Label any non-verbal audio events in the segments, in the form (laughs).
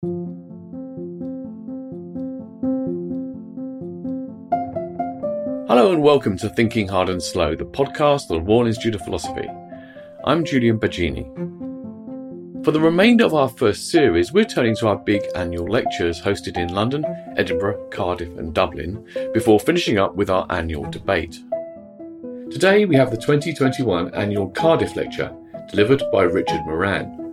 Hello and welcome to Thinking Hard and Slow, the podcast of the Royal Institute of Philosophy. I'm Julian Baggini. For the remainder of our first series, we're turning to our big annual lectures hosted in London, Edinburgh, Cardiff, and Dublin, before finishing up with our annual debate. Today we have the 2021 annual Cardiff lecture, delivered by Richard Moran.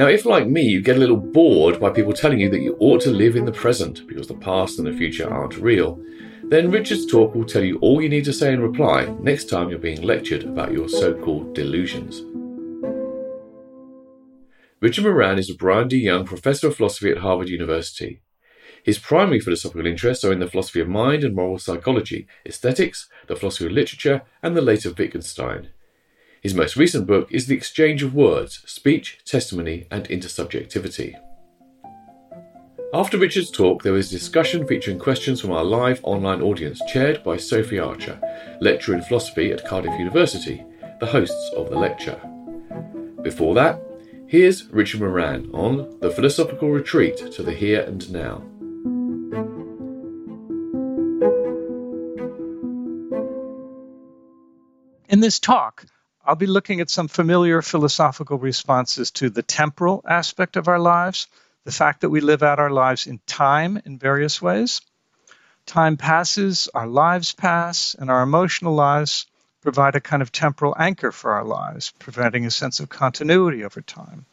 Now, if like me, you get a little bored by people telling you that you ought to live in the present because the past and the future aren't real, then Richard's talk will tell you all you need to say in reply next time you're being lectured about your so called delusions. Richard Moran is a Brian D. Young Professor of Philosophy at Harvard University. His primary philosophical interests are in the philosophy of mind and moral psychology, aesthetics, the philosophy of literature, and the later Wittgenstein. His most recent book is The Exchange of Words Speech, Testimony, and Intersubjectivity. After Richard's talk, there was a discussion featuring questions from our live online audience, chaired by Sophie Archer, lecturer in philosophy at Cardiff University, the hosts of the lecture. Before that, here's Richard Moran on the philosophical retreat to the here and now. In this talk, I'll be looking at some familiar philosophical responses to the temporal aspect of our lives the fact that we live out our lives in time in various ways. Time passes, our lives pass, and our emotional lives provide a kind of temporal anchor for our lives, providing a sense of continuity over time.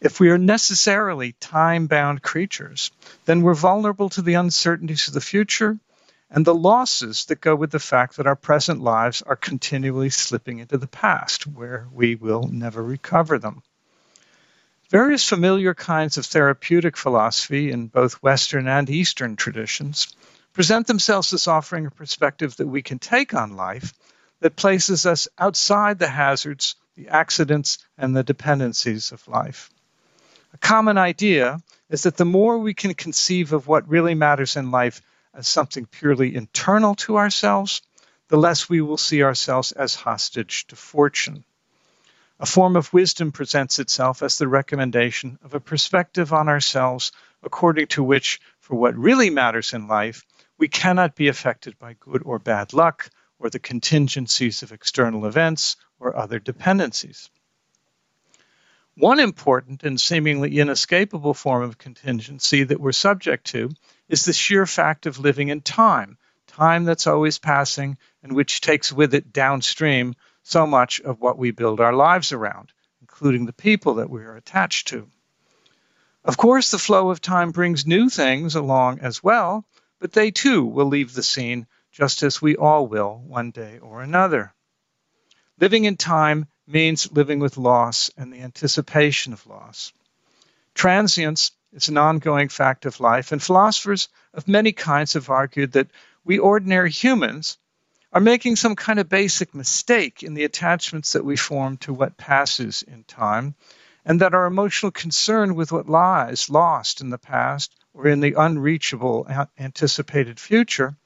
If we are necessarily time bound creatures, then we're vulnerable to the uncertainties of the future and the losses that go with the fact that our present lives are continually slipping into the past, where we will never recover them. Various familiar kinds of therapeutic philosophy in both Western and Eastern traditions present themselves as offering a perspective that we can take on life that places us outside the hazards, the accidents, and the dependencies of life. A common idea is that the more we can conceive of what really matters in life as something purely internal to ourselves, the less we will see ourselves as hostage to fortune. A form of wisdom presents itself as the recommendation of a perspective on ourselves according to which, for what really matters in life, we cannot be affected by good or bad luck or the contingencies of external events or other dependencies. One important and seemingly inescapable form of contingency that we're subject to is the sheer fact of living in time, time that's always passing and which takes with it downstream so much of what we build our lives around, including the people that we are attached to. Of course, the flow of time brings new things along as well, but they too will leave the scene just as we all will one day or another. Living in time means living with loss and the anticipation of loss. Transience is an ongoing fact of life, and philosophers of many kinds have argued that we ordinary humans are making some kind of basic mistake in the attachments that we form to what passes in time, and that our emotional concern with what lies lost in the past or in the unreachable anticipated future,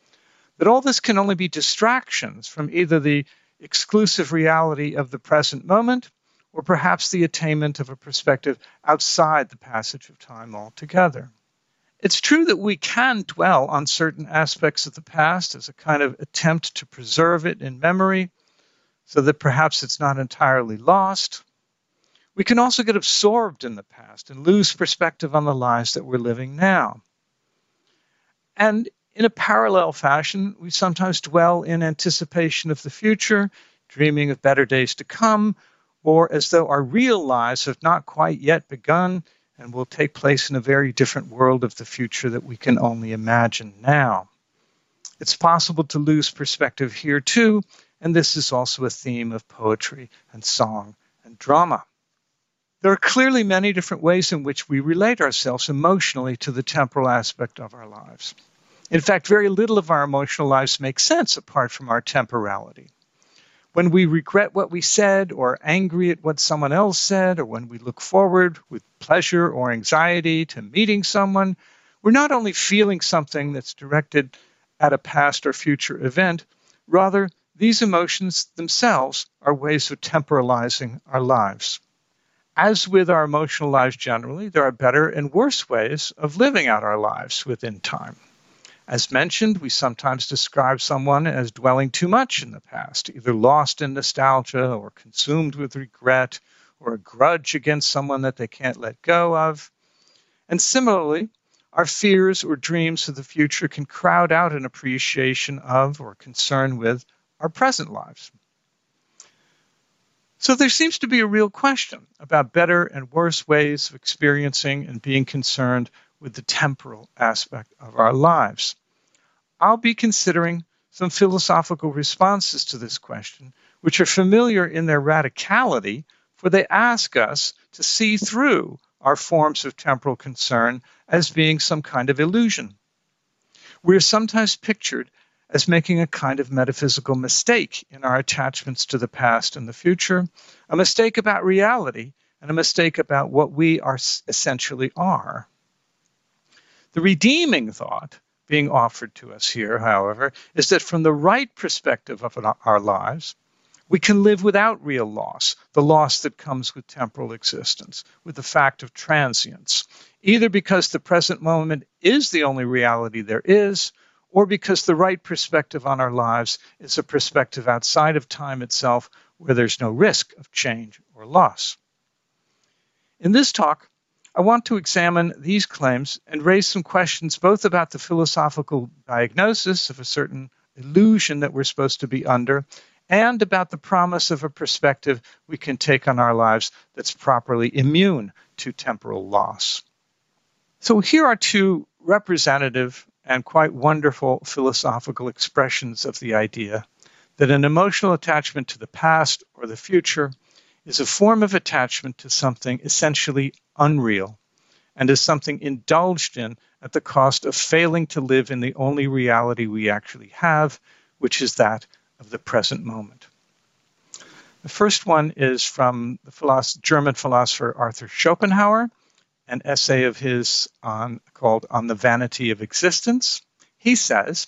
that all this can only be distractions from either the exclusive reality of the present moment or perhaps the attainment of a perspective outside the passage of time altogether. It's true that we can dwell on certain aspects of the past as a kind of attempt to preserve it in memory so that perhaps it's not entirely lost. We can also get absorbed in the past and lose perspective on the lives that we're living now. And in a parallel fashion, we sometimes dwell in anticipation of the future, dreaming of better days to come, or as though our real lives have not quite yet begun and will take place in a very different world of the future that we can only imagine now. It's possible to lose perspective here too, and this is also a theme of poetry and song and drama. There are clearly many different ways in which we relate ourselves emotionally to the temporal aspect of our lives. In fact, very little of our emotional lives makes sense apart from our temporality. When we regret what we said or angry at what someone else said, or when we look forward with pleasure or anxiety to meeting someone, we're not only feeling something that's directed at a past or future event, rather, these emotions themselves are ways of temporalizing our lives. As with our emotional lives generally, there are better and worse ways of living out our lives within time. As mentioned, we sometimes describe someone as dwelling too much in the past, either lost in nostalgia or consumed with regret or a grudge against someone that they can't let go of. And similarly, our fears or dreams of the future can crowd out an appreciation of or concern with our present lives. So there seems to be a real question about better and worse ways of experiencing and being concerned with the temporal aspect of our lives. I'll be considering some philosophical responses to this question, which are familiar in their radicality, for they ask us to see through our forms of temporal concern as being some kind of illusion. We are sometimes pictured as making a kind of metaphysical mistake in our attachments to the past and the future, a mistake about reality, and a mistake about what we are essentially are. The redeeming thought being offered to us here, however, is that from the right perspective of our lives, we can live without real loss, the loss that comes with temporal existence, with the fact of transience, either because the present moment is the only reality there is, or because the right perspective on our lives is a perspective outside of time itself where there's no risk of change or loss. In this talk, I want to examine these claims and raise some questions both about the philosophical diagnosis of a certain illusion that we're supposed to be under and about the promise of a perspective we can take on our lives that's properly immune to temporal loss. So here are two representative and quite wonderful philosophical expressions of the idea that an emotional attachment to the past or the future is a form of attachment to something essentially unreal and is something indulged in at the cost of failing to live in the only reality we actually have, which is that of the present moment. The first one is from the philosopher, German philosopher Arthur Schopenhauer, an essay of his on, called On the Vanity of Existence. He says,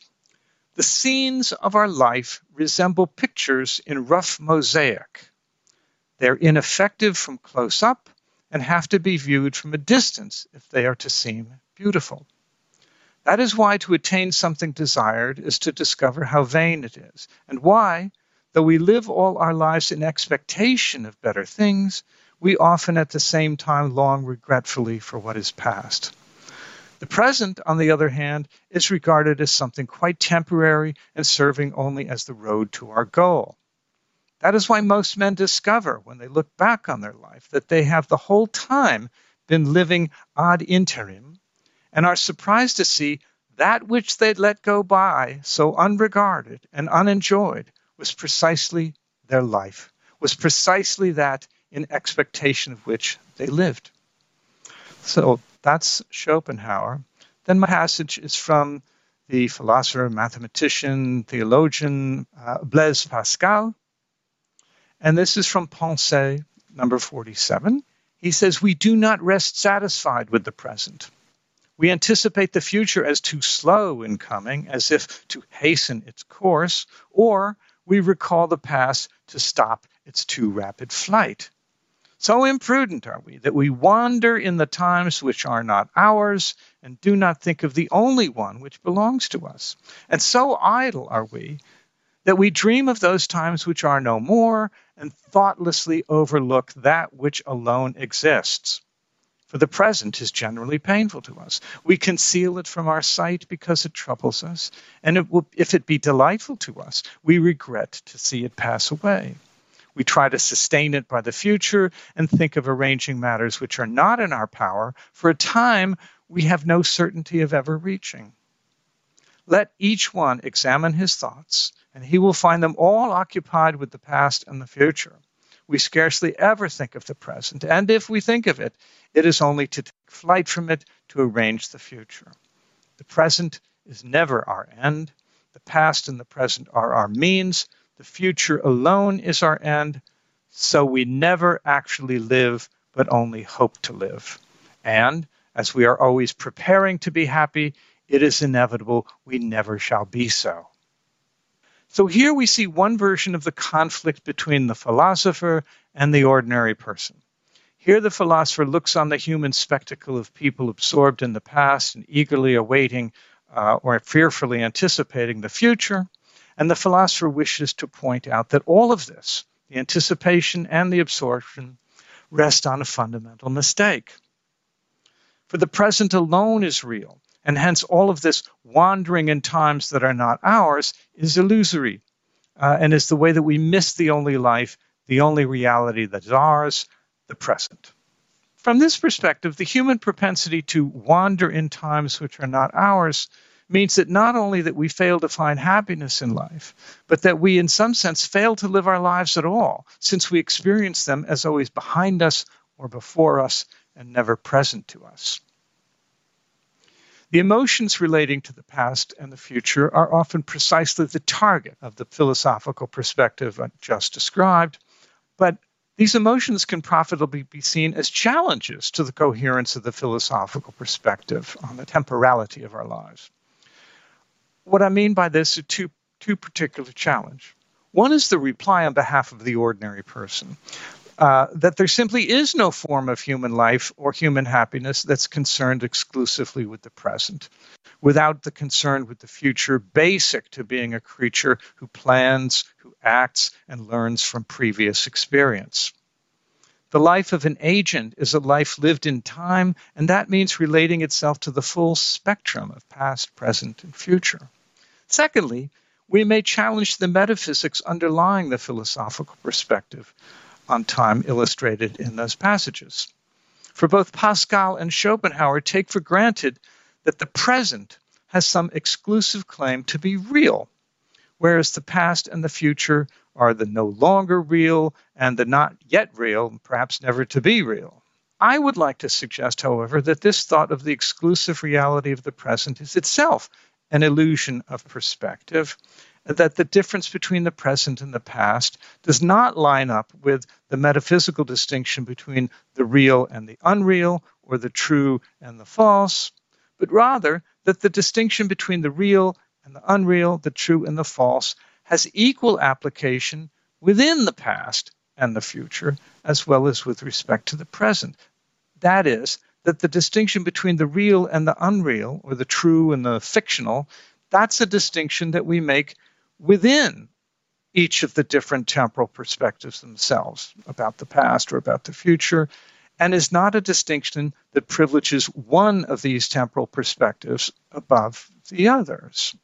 The scenes of our life resemble pictures in rough mosaic. They're ineffective from close up and have to be viewed from a distance if they are to seem beautiful. That is why to attain something desired is to discover how vain it is, and why, though we live all our lives in expectation of better things, we often at the same time long regretfully for what is past. The present, on the other hand, is regarded as something quite temporary and serving only as the road to our goal. That is why most men discover, when they look back on their life, that they have the whole time been living ad interim and are surprised to see that which they'd let go by so unregarded and unenjoyed was precisely their life, was precisely that in expectation of which they lived. So that's Schopenhauer. Then my passage is from the philosopher, mathematician, theologian uh, Blaise Pascal. And this is from Pensée number 47. He says, We do not rest satisfied with the present. We anticipate the future as too slow in coming, as if to hasten its course, or we recall the past to stop its too rapid flight. So imprudent are we that we wander in the times which are not ours and do not think of the only one which belongs to us. And so idle are we that we dream of those times which are no more and thoughtlessly overlook that which alone exists. For the present is generally painful to us. We conceal it from our sight because it troubles us, and it will, if it be delightful to us, we regret to see it pass away. We try to sustain it by the future and think of arranging matters which are not in our power for a time we have no certainty of ever reaching. Let each one examine his thoughts, and he will find them all occupied with the past and the future. We scarcely ever think of the present, and if we think of it, it is only to take flight from it to arrange the future. The present is never our end. The past and the present are our means. The future alone is our end, so we never actually live, but only hope to live. And as we are always preparing to be happy, it is inevitable we never shall be so. So here we see one version of the conflict between the philosopher and the ordinary person. Here, the philosopher looks on the human spectacle of people absorbed in the past and eagerly awaiting uh, or fearfully anticipating the future. And the philosopher wishes to point out that all of this, the anticipation and the absorption, rest on a fundamental mistake. For the present alone is real, and hence all of this wandering in times that are not ours is illusory uh, and is the way that we miss the only life, the only reality that is ours, the present. From this perspective, the human propensity to wander in times which are not ours means that not only that we fail to find happiness in life, but that we in some sense fail to live our lives at all, since we experience them as always behind us or before us and never present to us. The emotions relating to the past and the future are often precisely the target of the philosophical perspective I just described, but these emotions can profitably be seen as challenges to the coherence of the philosophical perspective on the temporality of our lives. What I mean by this are two, two particular challenges. One is the reply on behalf of the ordinary person. Uh, that there simply is no form of human life or human happiness that's concerned exclusively with the present, without the concern with the future basic to being a creature who plans, who acts, and learns from previous experience. The life of an agent is a life lived in time, and that means relating itself to the full spectrum of past, present, and future. Secondly, we may challenge the metaphysics underlying the philosophical perspective on time illustrated in those passages. For both Pascal and Schopenhauer take for granted that the present has some exclusive claim to be real, whereas the past and the future are the no longer real and the not yet real, perhaps never to be real. I would like to suggest, however, that this thought of the exclusive reality of the present is itself an illusion of perspective, that the difference between the present and the past does not line up with the metaphysical distinction between the real and the unreal, or the true and the false, but rather that the distinction between the real and the unreal, the true and the false, has equal application within the past and the future, as well as with respect to the present. That is, that the distinction between the real and the unreal, or the true and the fictional, that's a distinction that we make within each of the different temporal perspectives themselves about the past or about the future, and is not a distinction that privileges one of these temporal perspectives above the others.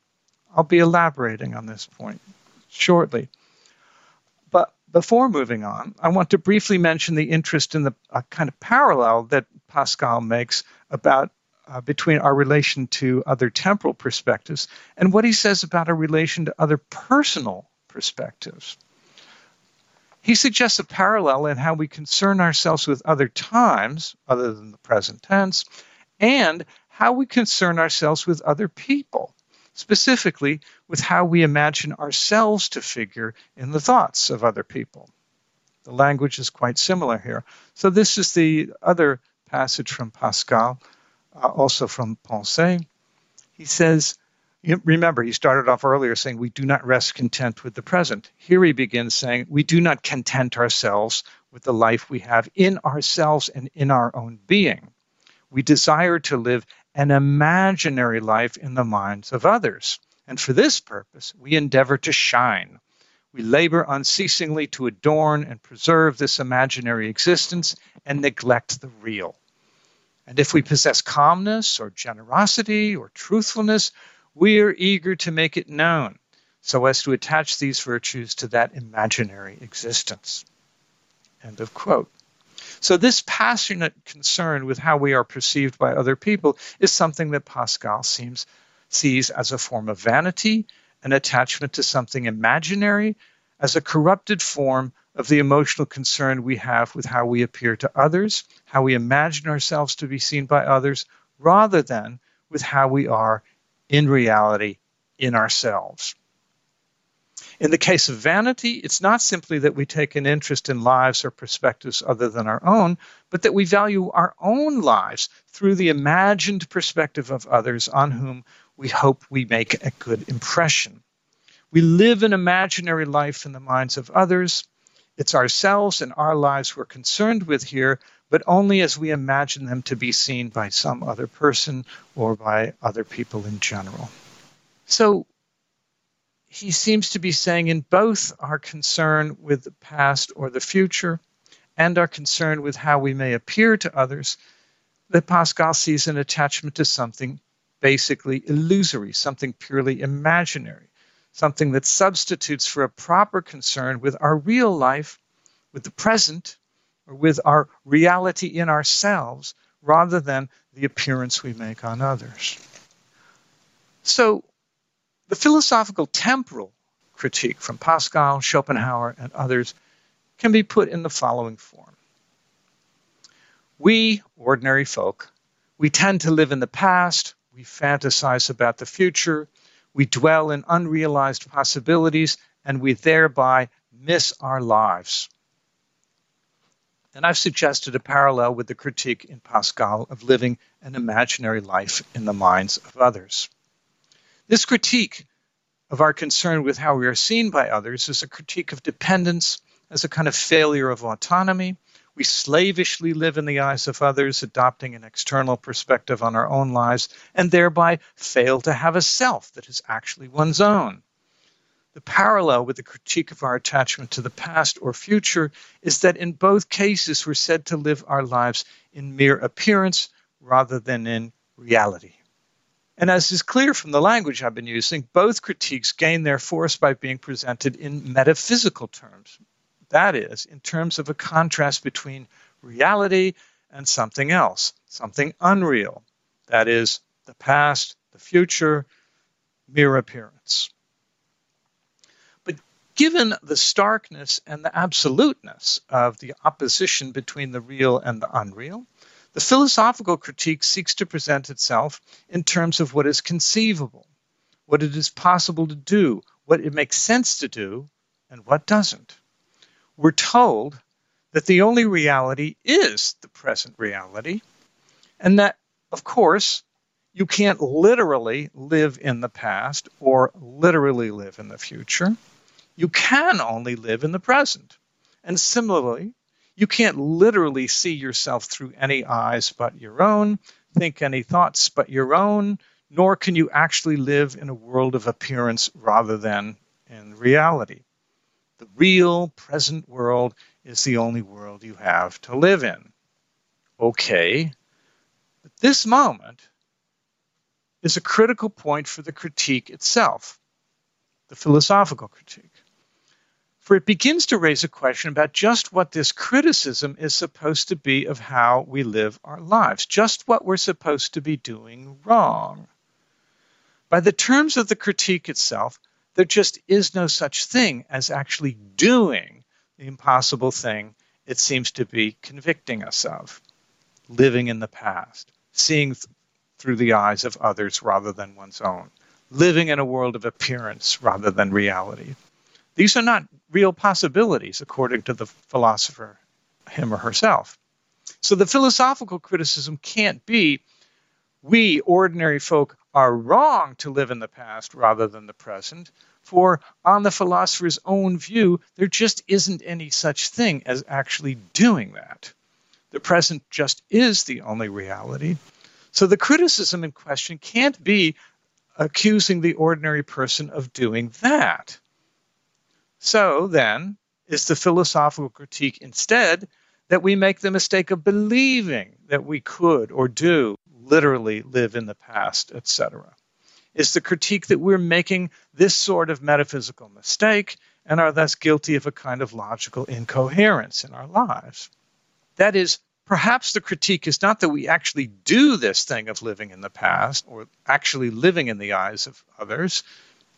I'll be elaborating on this point shortly. But before moving on, I want to briefly mention the interest in the uh, kind of parallel that Pascal makes about uh, between our relation to other temporal perspectives and what he says about our relation to other personal perspectives. He suggests a parallel in how we concern ourselves with other times, other than the present tense, and how we concern ourselves with other people, specifically with how we imagine ourselves to figure in the thoughts of other people. The language is quite similar here. So, this is the other passage from Pascal uh, also from Pensée. He says, remember, he started off earlier saying, We do not rest content with the present. Here he begins saying, We do not content ourselves with the life we have in ourselves and in our own being. We desire to live an imaginary life in the minds of others. And for this purpose, we endeavor to shine. We labor unceasingly to adorn and preserve this imaginary existence and neglect the real. And if we possess calmness or generosity or truthfulness, we are eager to make it known so as to attach these virtues to that imaginary existence. End of quote. So, this passionate concern with how we are perceived by other people is something that Pascal seems, sees as a form of vanity, an attachment to something imaginary, as a corrupted form of the emotional concern we have with how we appear to others, how we imagine ourselves to be seen by others, rather than with how we are in reality in ourselves. In the case of vanity, it's not simply that we take an interest in lives or perspectives other than our own, but that we value our own lives through the imagined perspective of others on whom we hope we make a good impression. We live an imaginary life in the minds of others, it's ourselves and our lives we're concerned with here, but only as we imagine them to be seen by some other person or by other people in general. So he seems to be saying in both our concern with the past or the future and our concern with how we may appear to others, that Pascal sees an attachment to something basically illusory, something purely imaginary, something that substitutes for a proper concern with our real life, with the present, or with our reality in ourselves, rather than the appearance we make on others. So, the philosophical temporal critique from Pascal, Schopenhauer, and others can be put in the following form. We, ordinary folk, we tend to live in the past, we fantasize about the future, we dwell in unrealized possibilities, and we thereby miss our lives. And I've suggested a parallel with the critique in Pascal of living an imaginary life in the minds of others. This critique of our concern with how we are seen by others is a critique of dependence as a kind of failure of autonomy. We slavishly live in the eyes of others, adopting an external perspective on our own lives, and thereby fail to have a self that is actually one's own. The parallel with the critique of our attachment to the past or future is that in both cases we're said to live our lives in mere appearance rather than in reality. And as is clear from the language I've been using, both critiques gain their force by being presented in metaphysical terms. That is, in terms of a contrast between reality and something else, something unreal. That is, the past, the future, mere appearance. But given the starkness and the absoluteness of the opposition between the real and the unreal, the philosophical critique seeks to present itself in terms of what is conceivable, what it is possible to do, what it makes sense to do, and what doesn't. We're told that the only reality is the present reality, and that, of course, you can't literally live in the past or literally live in the future. You can only live in the present. And similarly, you can't literally see yourself through any eyes but your own, think any thoughts but your own, nor can you actually live in a world of appearance rather than in reality. The real present world is the only world you have to live in. Okay, but this moment is a critical point for the critique itself, the philosophical critique for it begins to raise a question about just what this criticism is supposed to be of how we live our lives, just what we're supposed to be doing wrong. By the terms of the critique itself, there just is no such thing as actually doing the impossible thing it seems to be convicting us of living in the past, seeing th- through the eyes of others rather than one's own, living in a world of appearance rather than reality. These are not real possibilities, according to the philosopher, him or herself. So the philosophical criticism can't be we ordinary folk are wrong to live in the past rather than the present, for on the philosopher's own view, there just isn't any such thing as actually doing that. The present just is the only reality. So the criticism in question can't be accusing the ordinary person of doing that. So then, is the philosophical critique instead that we make the mistake of believing that we could or do literally live in the past, etc. Is the critique that we're making this sort of metaphysical mistake and are thus guilty of a kind of logical incoherence in our lives? That is, perhaps the critique is not that we actually do this thing of living in the past or actually living in the eyes of others,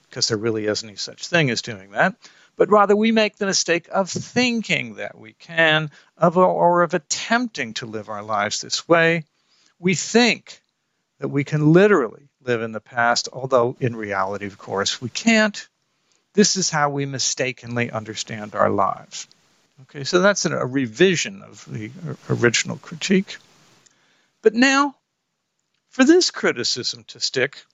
because there really isn't any such thing as doing that, but rather we make the mistake of thinking that we can, of or of attempting to live our lives this way. We think that we can literally live in the past, although in reality, of course, we can't. This is how we mistakenly understand our lives. Okay, so that's a revision of the uh, original critique. But now, for this criticism to stick,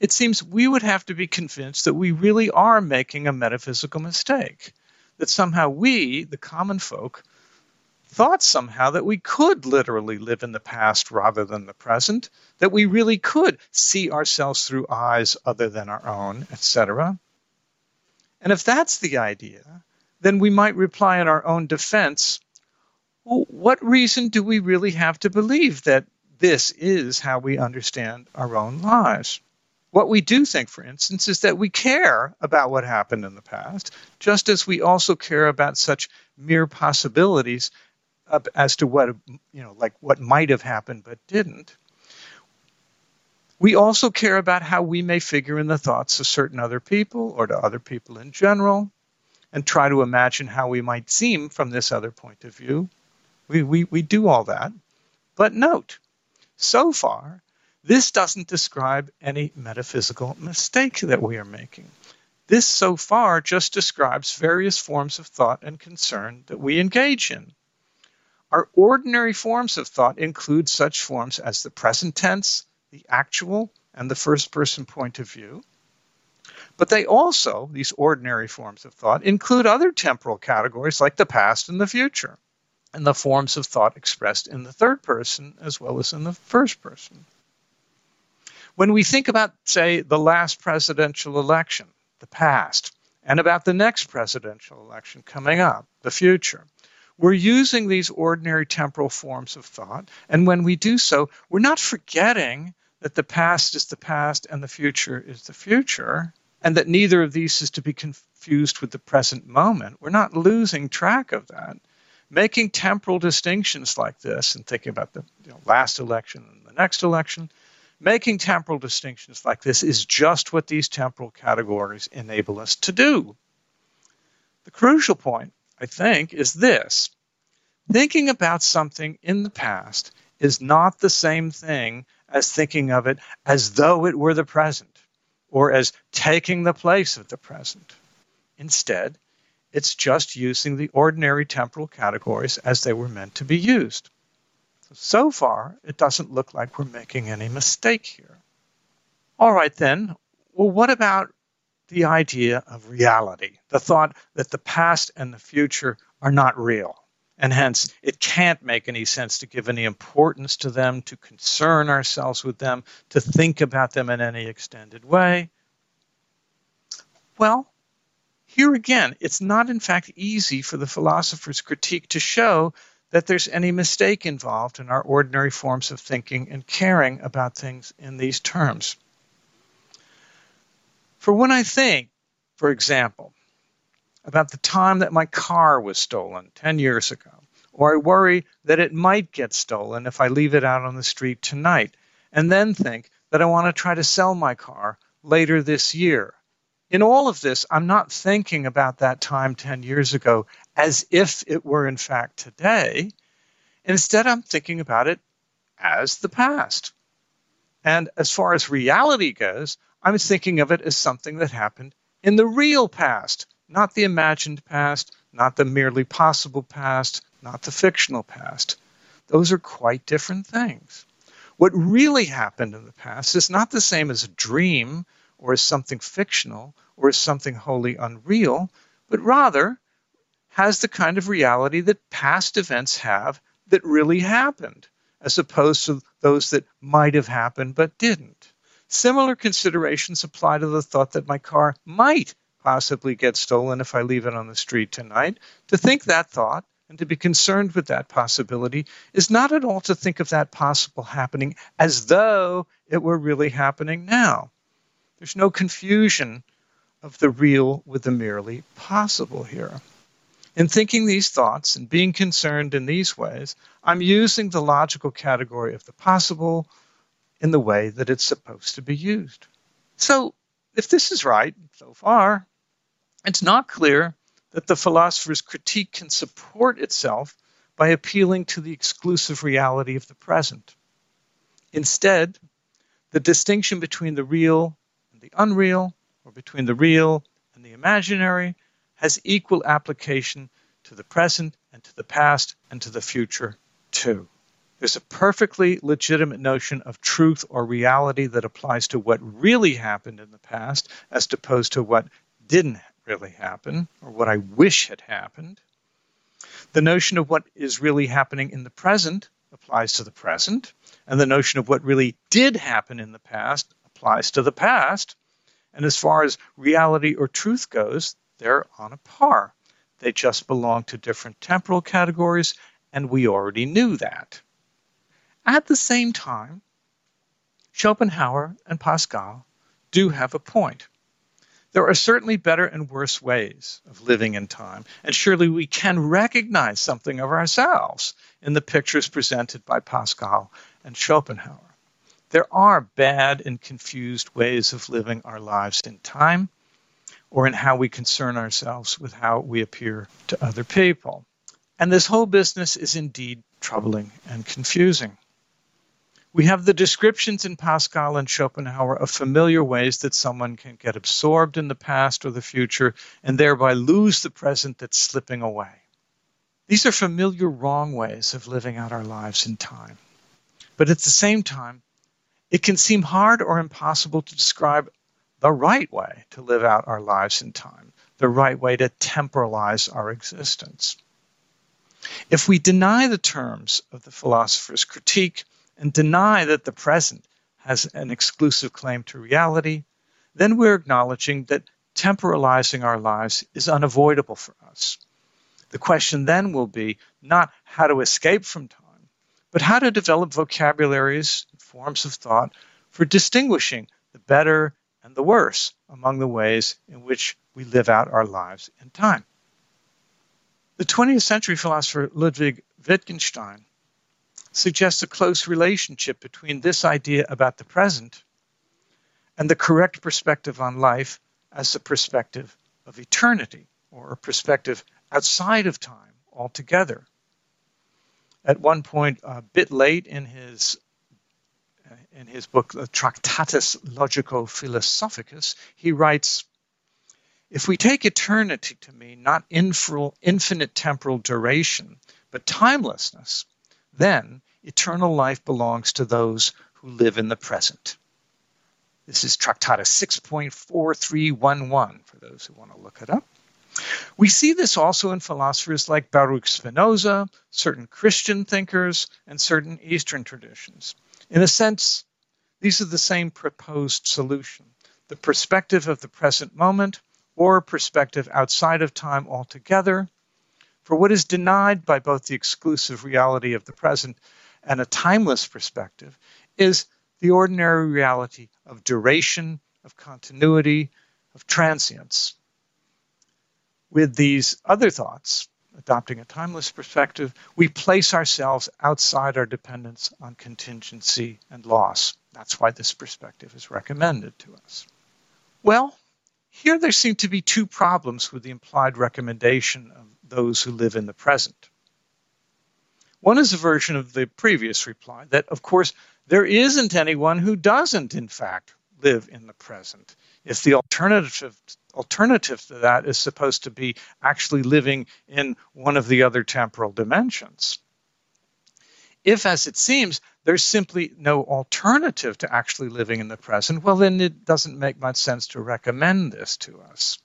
it seems we would have to be convinced that we really are making a metaphysical mistake, that somehow we, the common folk, thought somehow that we could literally live in the past rather than the present, that we really could see ourselves through eyes other than our own, etc. And if that's the idea, then we might reply in our own defense well, what reason do we really have to believe that this is how we understand our own lives? What we do think, for instance, is that we care about what happened in the past, just as we also care about such mere possibilities as to what you know like what might have happened but didn't. We also care about how we may figure in the thoughts of certain other people or to other people in general and try to imagine how we might seem from this other point of view. We, we, we do all that. But note so far this doesn't describe any metaphysical mistake that we are making. This so far just describes various forms of thought and concern that we engage in our ordinary forms of thought include such forms as the present tense, the actual, and the first person point of view. But they also, these ordinary forms of thought, include other temporal categories like the past and the future, and the forms of thought expressed in the third person as well as in the first person. When we think about, say, the last presidential election, the past, and about the next presidential election coming up, the future, we're using these ordinary temporal forms of thought. And when we do so, we're not forgetting that the past is the past and the future is the future, and that neither of these is to be confused with the present moment. We're not losing track of that. Making temporal distinctions like this and thinking about the you know, last election and the next election, making temporal distinctions like this is just what these temporal categories enable us to do. The crucial point I think, is this thinking about something in the past is not the same thing as thinking of it as though it were the present or as taking the place of the present. Instead, it's just using the ordinary temporal categories as they were meant to be used. So far, it doesn't look like we're making any mistake here. All right, then. Well, what about the idea of reality, the thought that the past and the future are not real. And hence, it can't make any sense to give any importance to them, to concern ourselves with them, to think about them in any extended way. Well, here again, it's not in fact easy for the philosopher's critique to show that there's any mistake involved in our ordinary forms of thinking and caring about things in these terms. For when I think, for example, about the time that my car was stolen 10 years ago, or I worry that it might get stolen if I leave it out on the street tonight, and then think that I want to try to sell my car later this year. In all of this, I'm not thinking about that time 10 years ago as if it were in fact today. Instead, I'm thinking about it as the past. And as far as reality goes, I was thinking of it as something that happened in the real past, not the imagined past, not the merely possible past, not the fictional past. Those are quite different things. What really happened in the past is not the same as a dream or as something fictional or as something wholly unreal, but rather has the kind of reality that past events have that really happened, as opposed to those that might have happened but didn't. Similar considerations apply to the thought that my car might possibly get stolen if I leave it on the street tonight. To think that thought and to be concerned with that possibility is not at all to think of that possible happening as though it were really happening now. There's no confusion of the real with the merely possible here. In thinking these thoughts and being concerned in these ways, I'm using the logical category of the possible, in the way that it's supposed to be used. So, if this is right so far, it's not clear that the philosopher's critique can support itself by appealing to the exclusive reality of the present. Instead, the distinction between the real and the unreal, or between the real and the imaginary, has equal application to the present and to the past and to the future, too. There's a perfectly legitimate notion of truth or reality that applies to what really happened in the past as opposed to what didn't really happen or what I wish had happened. The notion of what is really happening in the present applies to the present, and the notion of what really did happen in the past applies to the past. And as far as reality or truth goes, they're on a par. They just belong to different temporal categories, and we already knew that. At the same time, Schopenhauer and Pascal do have a point. There are certainly better and worse ways of living in time, and surely we can recognize something of ourselves in the pictures presented by Pascal and Schopenhauer. There are bad and confused ways of living our lives in time, or in how we concern ourselves with how we appear to other people. And this whole business is indeed troubling and confusing. We have the descriptions in Pascal and Schopenhauer of familiar ways that someone can get absorbed in the past or the future and thereby lose the present that's slipping away. These are familiar wrong ways of living out our lives in time. But at the same time, it can seem hard or impossible to describe the right way to live out our lives in time, the right way to temporalize our existence. If we deny the terms of the philosopher's critique and deny that the present has an exclusive claim to reality, then we're acknowledging that temporalizing our lives is unavoidable for us. The question then will be not how to escape from time, but how to develop vocabularies and forms of thought for distinguishing the better and the worse among the ways in which we live out our lives in time. The 20th century philosopher Ludwig Wittgenstein suggests a close relationship between this idea about the present and the correct perspective on life as a perspective of eternity or a perspective outside of time altogether. At one point, a bit late in his in his book, The Tractatus Logico Philosophicus, he writes If we take eternity to mean not infinite temporal duration, but timelessness, then eternal life belongs to those who live in the present. This is Tractatus 6.4311 for those who want to look it up. We see this also in philosophers like Baruch Spinoza, certain Christian thinkers, and certain Eastern traditions. In a sense, these are the same proposed solution the perspective of the present moment or perspective outside of time altogether. For what is denied by both the exclusive reality of the present and a timeless perspective is the ordinary reality of duration, of continuity, of transience. With these other thoughts, adopting a timeless perspective, we place ourselves outside our dependence on contingency and loss. That's why this perspective is recommended to us. Well, here there seem to be two problems with the implied recommendation of those who live in the present. One is a version of the previous reply that, of course, there isn't anyone who doesn't, in fact, live in the present. If the alternative alternative to that is supposed to be actually living in one of the other temporal dimensions. If, as it seems, there's simply no alternative to actually living in the present, well, then it doesn't make much sense to recommend this to us.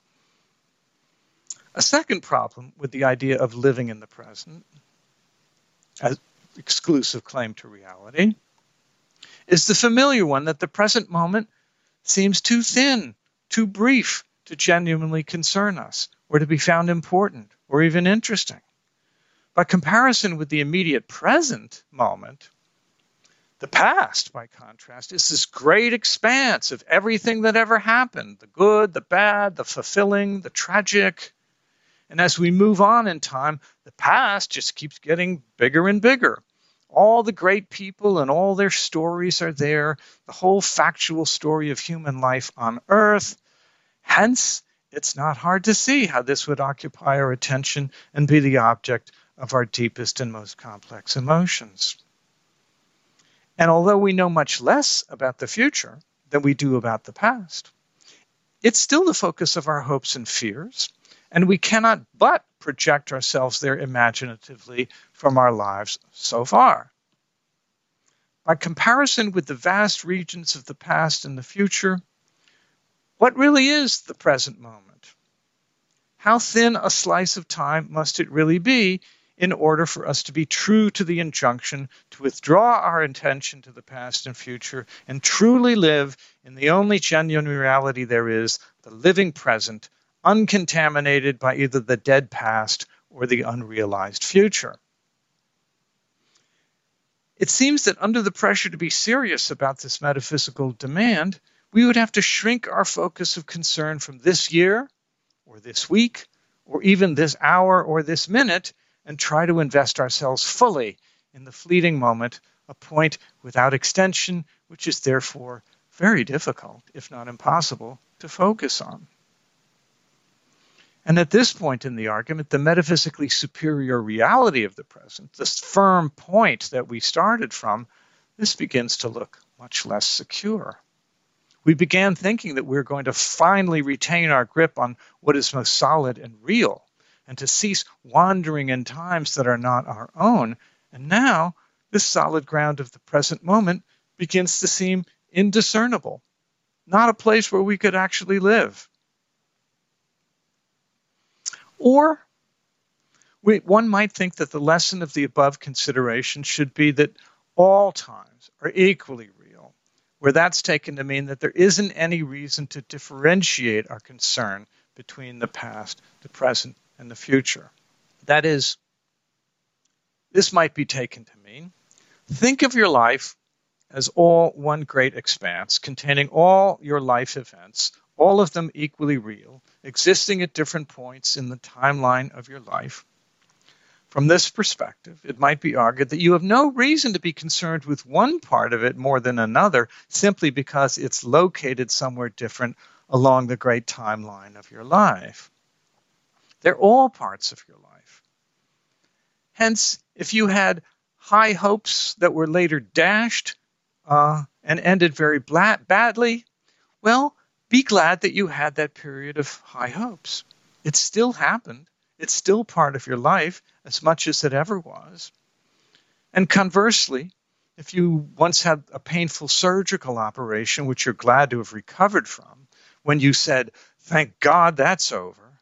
A second problem with the idea of living in the present, as exclusive claim to reality, is the familiar one that the present moment seems too thin, too brief, to genuinely concern us or to be found important or even interesting. By comparison with the immediate present moment, the past, by contrast, is this great expanse of everything that ever happened the good, the bad, the fulfilling, the tragic. And as we move on in time, the past just keeps getting bigger and bigger. All the great people and all their stories are there, the whole factual story of human life on earth, Hence, it's not hard to see how this would occupy our attention and be the object of our deepest and most complex emotions. And although we know much less about the future than we do about the past, it's still the focus of our hopes and fears, and we cannot but project ourselves there imaginatively from our lives so far. By comparison with the vast regions of the past and the future, what really is the present moment? How thin a slice of time must it really be in order for us to be true to the injunction to withdraw our attention to the past and future and truly live in the only genuine reality there is, the living present, uncontaminated by either the dead past or the unrealized future. It seems that under the pressure to be serious about this metaphysical demand, we would have to shrink our focus of concern from this year or this week or even this hour or this minute and try to invest ourselves fully in the fleeting moment, a point without extension, which is therefore very difficult, if not impossible, to focus on. And at this point in the argument, the metaphysically superior reality of the present, this firm point that we started from, this begins to look much less secure. We began thinking that we we're going to finally retain our grip on what is most solid and real, and to cease wandering in times that are not our own. And now, this solid ground of the present moment begins to seem indiscernible, not a place where we could actually live. Or we, one might think that the lesson of the above consideration should be that all times are equally real, where that's taken to mean that there isn't any reason to differentiate our concern between the past, the present, and the future. That is, this might be taken to mean think of your life as all one great expanse containing all your life events, all of them equally real, existing at different points in the timeline of your life. From this perspective, it might be argued that you have no reason to be concerned with one part of it more than another simply because it's located somewhere different along the great timeline of your life. They're all parts of your life. Hence, if you had high hopes that were later dashed uh, and ended very badly, well, be glad that you had that period of high hopes. It still happened. It's still part of your life as much as it ever was. And conversely, if you once had a painful surgical operation, which you're glad to have recovered from, when you said, Thank God that's over,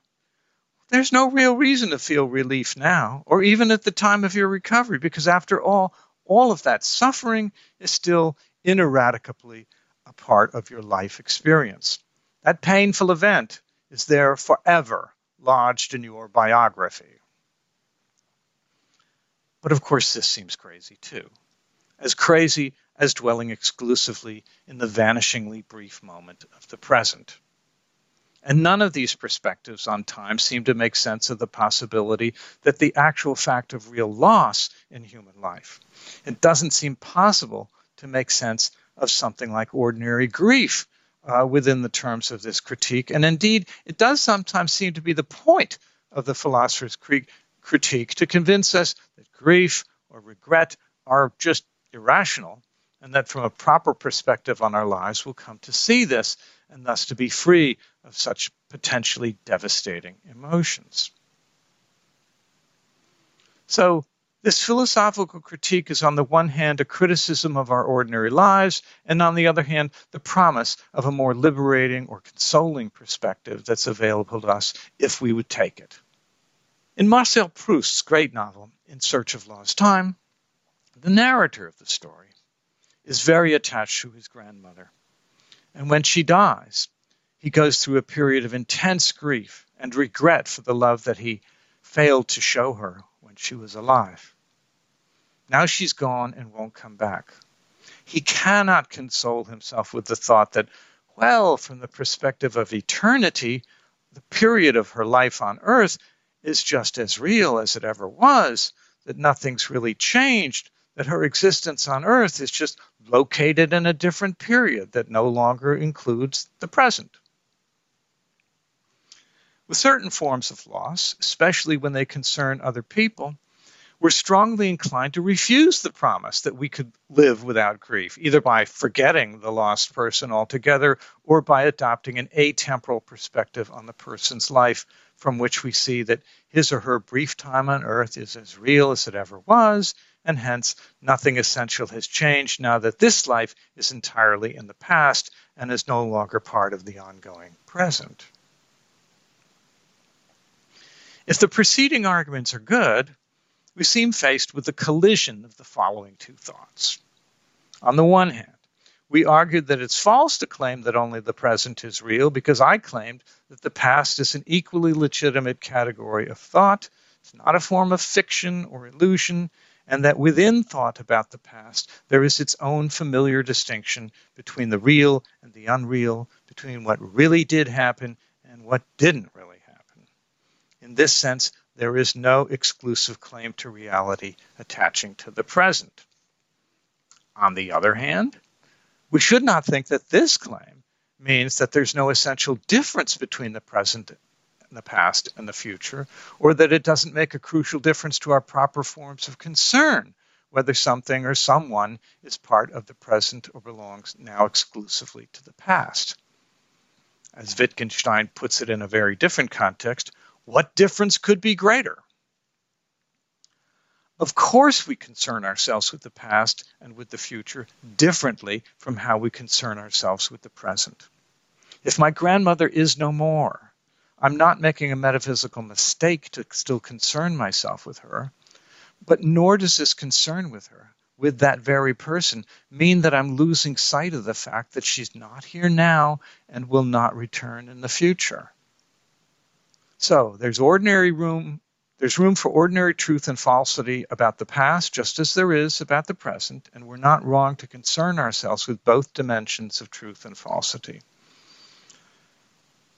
there's no real reason to feel relief now, or even at the time of your recovery, because after all, all of that suffering is still ineradicably a part of your life experience. That painful event is there forever lodged in your biography. But of course, this seems crazy too. As crazy as dwelling exclusively in the vanishingly brief moment of the present. And none of these perspectives on time seem to make sense of the possibility that the actual fact of real loss in human life. It doesn't seem possible to make sense of something like ordinary grief uh, within the terms of this critique. And indeed, it does sometimes seem to be the point of the philosopher's critique to convince us that grief or regret are just irrational, and that from a proper perspective on our lives, we'll come to see this and thus to be free of such potentially devastating emotions. So, this philosophical critique is, on the one hand, a criticism of our ordinary lives, and on the other hand, the promise of a more liberating or consoling perspective that's available to us if we would take it. In Marcel Proust's great novel, In Search of Lost Time, the narrator of the story is very attached to his grandmother. And when she dies, he goes through a period of intense grief and regret for the love that he failed to show her when she was alive. Now she's gone and won't come back. He cannot console himself with the thought that, well, from the perspective of eternity, the period of her life on earth is just as real as it ever was, that nothing's really changed, that her existence on earth is just located in a different period that no longer includes the present. With certain forms of loss, especially when they concern other people, we're strongly inclined to refuse the promise that we could live without grief, either by forgetting the lost person altogether or by adopting an atemporal perspective on the person's life from which we see that his or her brief time on earth is as real as it ever was, and hence nothing essential has changed now that this life is entirely in the past and is no longer part of the ongoing present. If the preceding arguments are good, we seem faced with the collision of the following two thoughts. On the one hand, we argued that it's false to claim that only the present is real because I claimed that the past is an equally legitimate category of thought. It's not a form of fiction or illusion, and that within thought about the past, there is its own familiar distinction between the real and the unreal, between what really did happen and what didn't really happen. In this sense, there is no exclusive claim to reality attaching to the present. On the other hand, we should not think that this claim means that there's no essential difference between the present and the past and the future, or that it doesn't make a crucial difference to our proper forms of concern, whether something or someone is part of the present or belongs now exclusively to the past. As Wittgenstein puts it in a very different context, what difference could be greater? Of course, we concern ourselves with the past and with the future differently from how we concern ourselves with the present. If my grandmother is no more, I'm not making a metaphysical mistake to still concern myself with her, but nor does this concern with her, with that very person, mean that I'm losing sight of the fact that she's not here now and will not return in the future. So there's ordinary room. There's room for ordinary truth and falsity about the past, just as there is about the present, and we're not wrong to concern ourselves with both dimensions of truth and falsity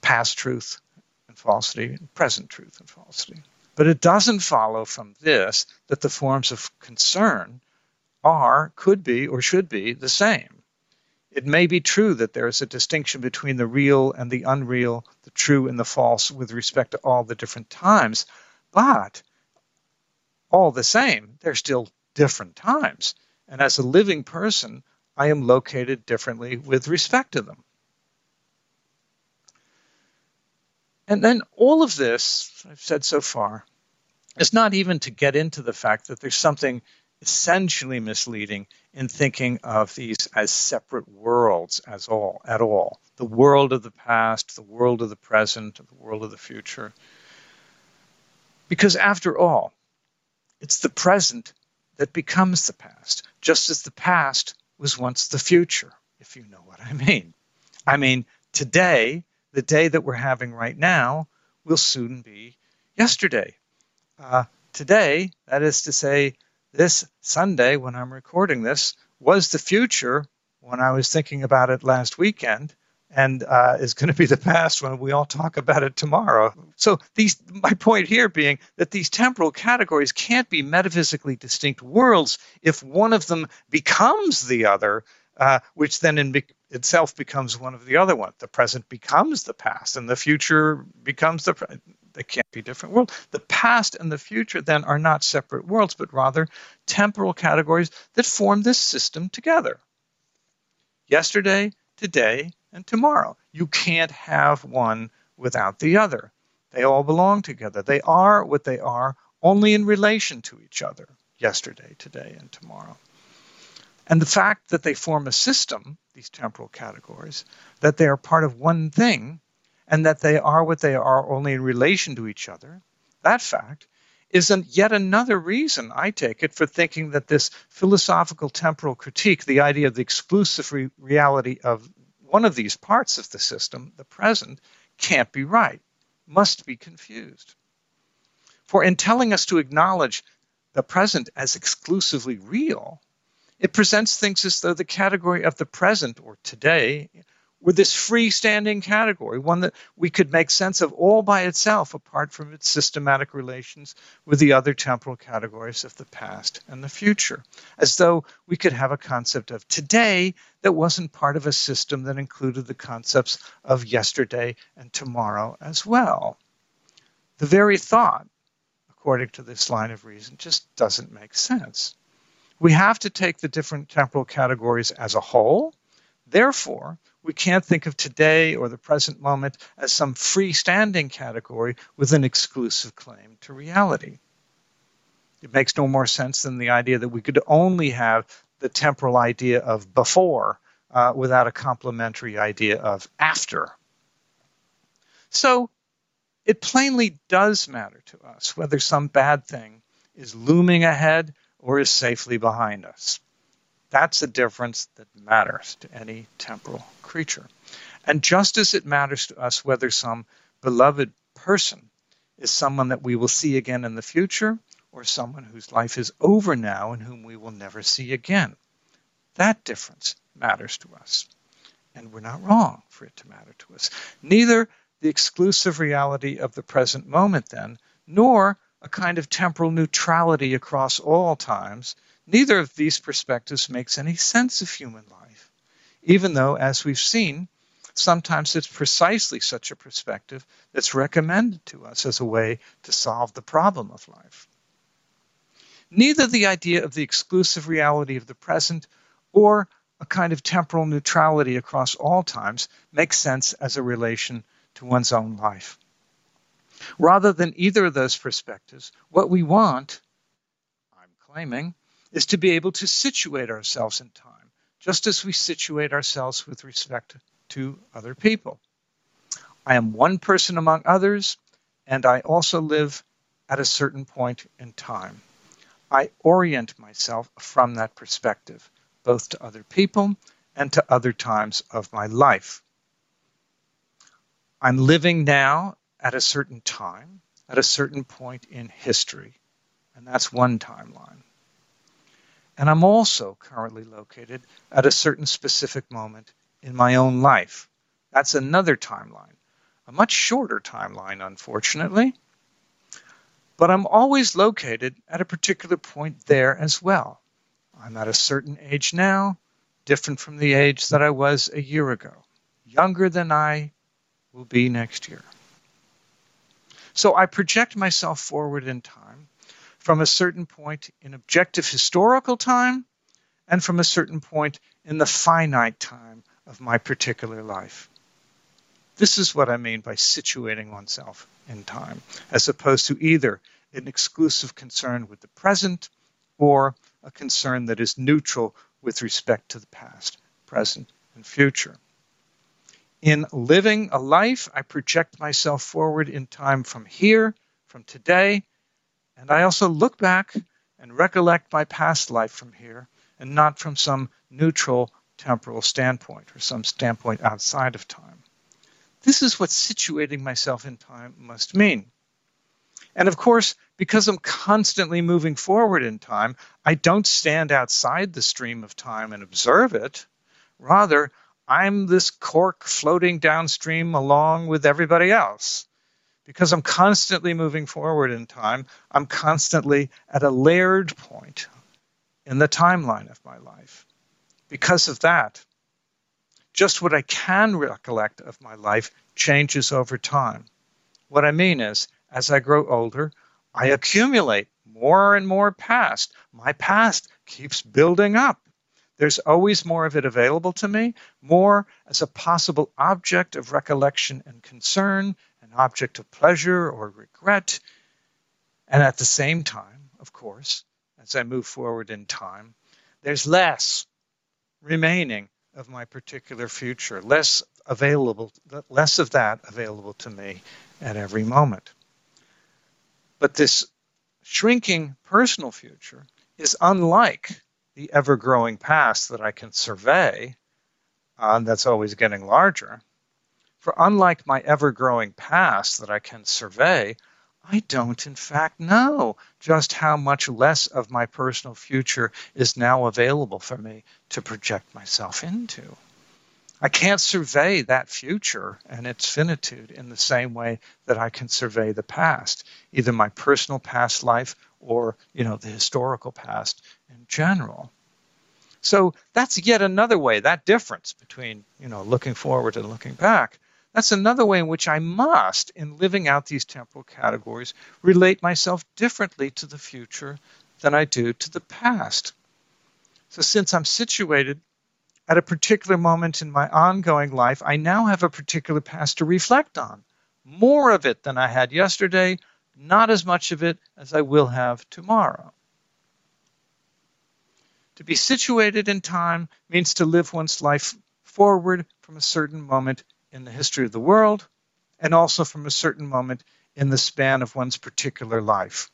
past truth and falsity, present truth and falsity. But it doesn't follow from this that the forms of concern are, could be, or should be the same. It may be true that there is a distinction between the real and the unreal, the true and the false, with respect to all the different times, but all the same, they're still different times. And as a living person, I am located differently with respect to them. And then all of this, I've said so far, is not even to get into the fact that there's something essentially misleading in thinking of these as separate worlds as all at all. The world of the past the world of the present the world of the future. Because after all it's the present that becomes the past just as the past was once the future if you know what i mean. I mean today the day that we're having right now will soon be yesterday. Uh, today that is to say this Sunday, when I'm recording this, was the future when I was thinking about it last weekend, and uh, is going to be the past when we all talk about it tomorrow. So these, my point here being that these temporal categories can't be metaphysically distinct worlds if one of them becomes the other, uh, which then in be- itself becomes one of the other one. The present becomes the past, and the future becomes the. Pre- they can't be different worlds. The past and the future then are not separate worlds, but rather temporal categories that form this system together. Yesterday, today, and tomorrow. You can't have one without the other. They all belong together. They are what they are only in relation to each other yesterday, today, and tomorrow. And the fact that they form a system, these temporal categories, that they are part of one thing, and that they are what they are only in relation to each other, that fact is an, yet another reason, I take it, for thinking that this philosophical temporal critique, the idea of the exclusive re- reality of one of these parts of the system, the present, can't be right, must be confused. For in telling us to acknowledge the present as exclusively real, it presents things as though the category of the present or today with this freestanding category, one that we could make sense of all by itself, apart from its systematic relations with the other temporal categories of the past and the future, as though we could have a concept of today that wasn't part of a system that included the concepts of yesterday and tomorrow as well. The very thought, according to this line of reason, just doesn't make sense. We have to take the different temporal categories as a whole. Therefore, we can't think of today or the present moment as some freestanding category with an exclusive claim to reality. It makes no more sense than the idea that we could only have the temporal idea of before uh, without a complementary idea of after. So it plainly does matter to us whether some bad thing is looming ahead or is safely behind us. That's a difference that matters to any temporal creature. And just as it matters to us whether some beloved person is someone that we will see again in the future or someone whose life is over now and whom we will never see again, that difference matters to us. And we're not wrong for it to matter to us. Neither the exclusive reality of the present moment, then, nor a kind of temporal neutrality across all times, neither of these perspectives makes any sense of human life, even though, as we've seen, sometimes it's precisely such a perspective that's recommended to us as a way to solve the problem of life. Neither the idea of the exclusive reality of the present or a kind of temporal neutrality across all times makes sense as a relation to one's own life. Rather than either of those perspectives, what we want, I'm claiming, is to be able to situate ourselves in time, just as we situate ourselves with respect to other people. I am one person among others, and I also live at a certain point in time. I orient myself from that perspective, both to other people and to other times of my life. I'm living now at a certain time, at a certain point in history. And that's one timeline. And I'm also currently located at a certain specific moment in my own life. That's another timeline, a much shorter timeline, unfortunately. But I'm always located at a particular point there as well. I'm at a certain age now, different from the age that I was a year ago, younger than I will be next year. So I project myself forward in time from a certain point in objective historical time and from a certain point in the finite time of my particular life. This is what I mean by situating oneself in time, as opposed to either an exclusive concern with the present or a concern that is neutral with respect to the past, present, and future. In living a life, I project myself forward in time from here, from today, and I also look back and recollect my past life from here and not from some neutral temporal standpoint or some standpoint outside of time. This is what situating myself in time must mean. And of course, because I'm constantly moving forward in time, I don't stand outside the stream of time and observe it. Rather, I'm this cork floating downstream along with everybody else. Because I'm constantly moving forward in time, I'm constantly at a layered point in the timeline of my life. Because of that, just what I can recollect of my life changes over time. What I mean is, as I grow older, I accumulate more and more past. My past keeps building up. There's always more of it available to me, more as a possible object of recollection and concern, object of pleasure or regret. And at the same time, of course, as I move forward in time, there's less remaining of my particular future, less available, less of that available to me at every moment. But this shrinking personal future is unlike the ever growing past that I can survey, uh, that's always getting larger. For unlike my ever growing past that I can survey, I don't, in fact, know just how much less of my personal future is now available for me to project myself into. I can't survey that future and its finitude in the same way that I can survey the past, either my personal past life or, you know, the historical past in general. So that's yet another way, that difference between, you know, looking forward and looking back. That's another way in which I must, in living out these temporal categories, relate myself differently to the future than I do to the past. So since I'm situated at a particular moment in my ongoing life, I now have a particular past to reflect on. More of it than I had yesterday, not as much of it as I will have tomorrow. To be situated in time means to live one's life forward from a certain moment in the history of the world and also from a certain moment in the span of one's particular life.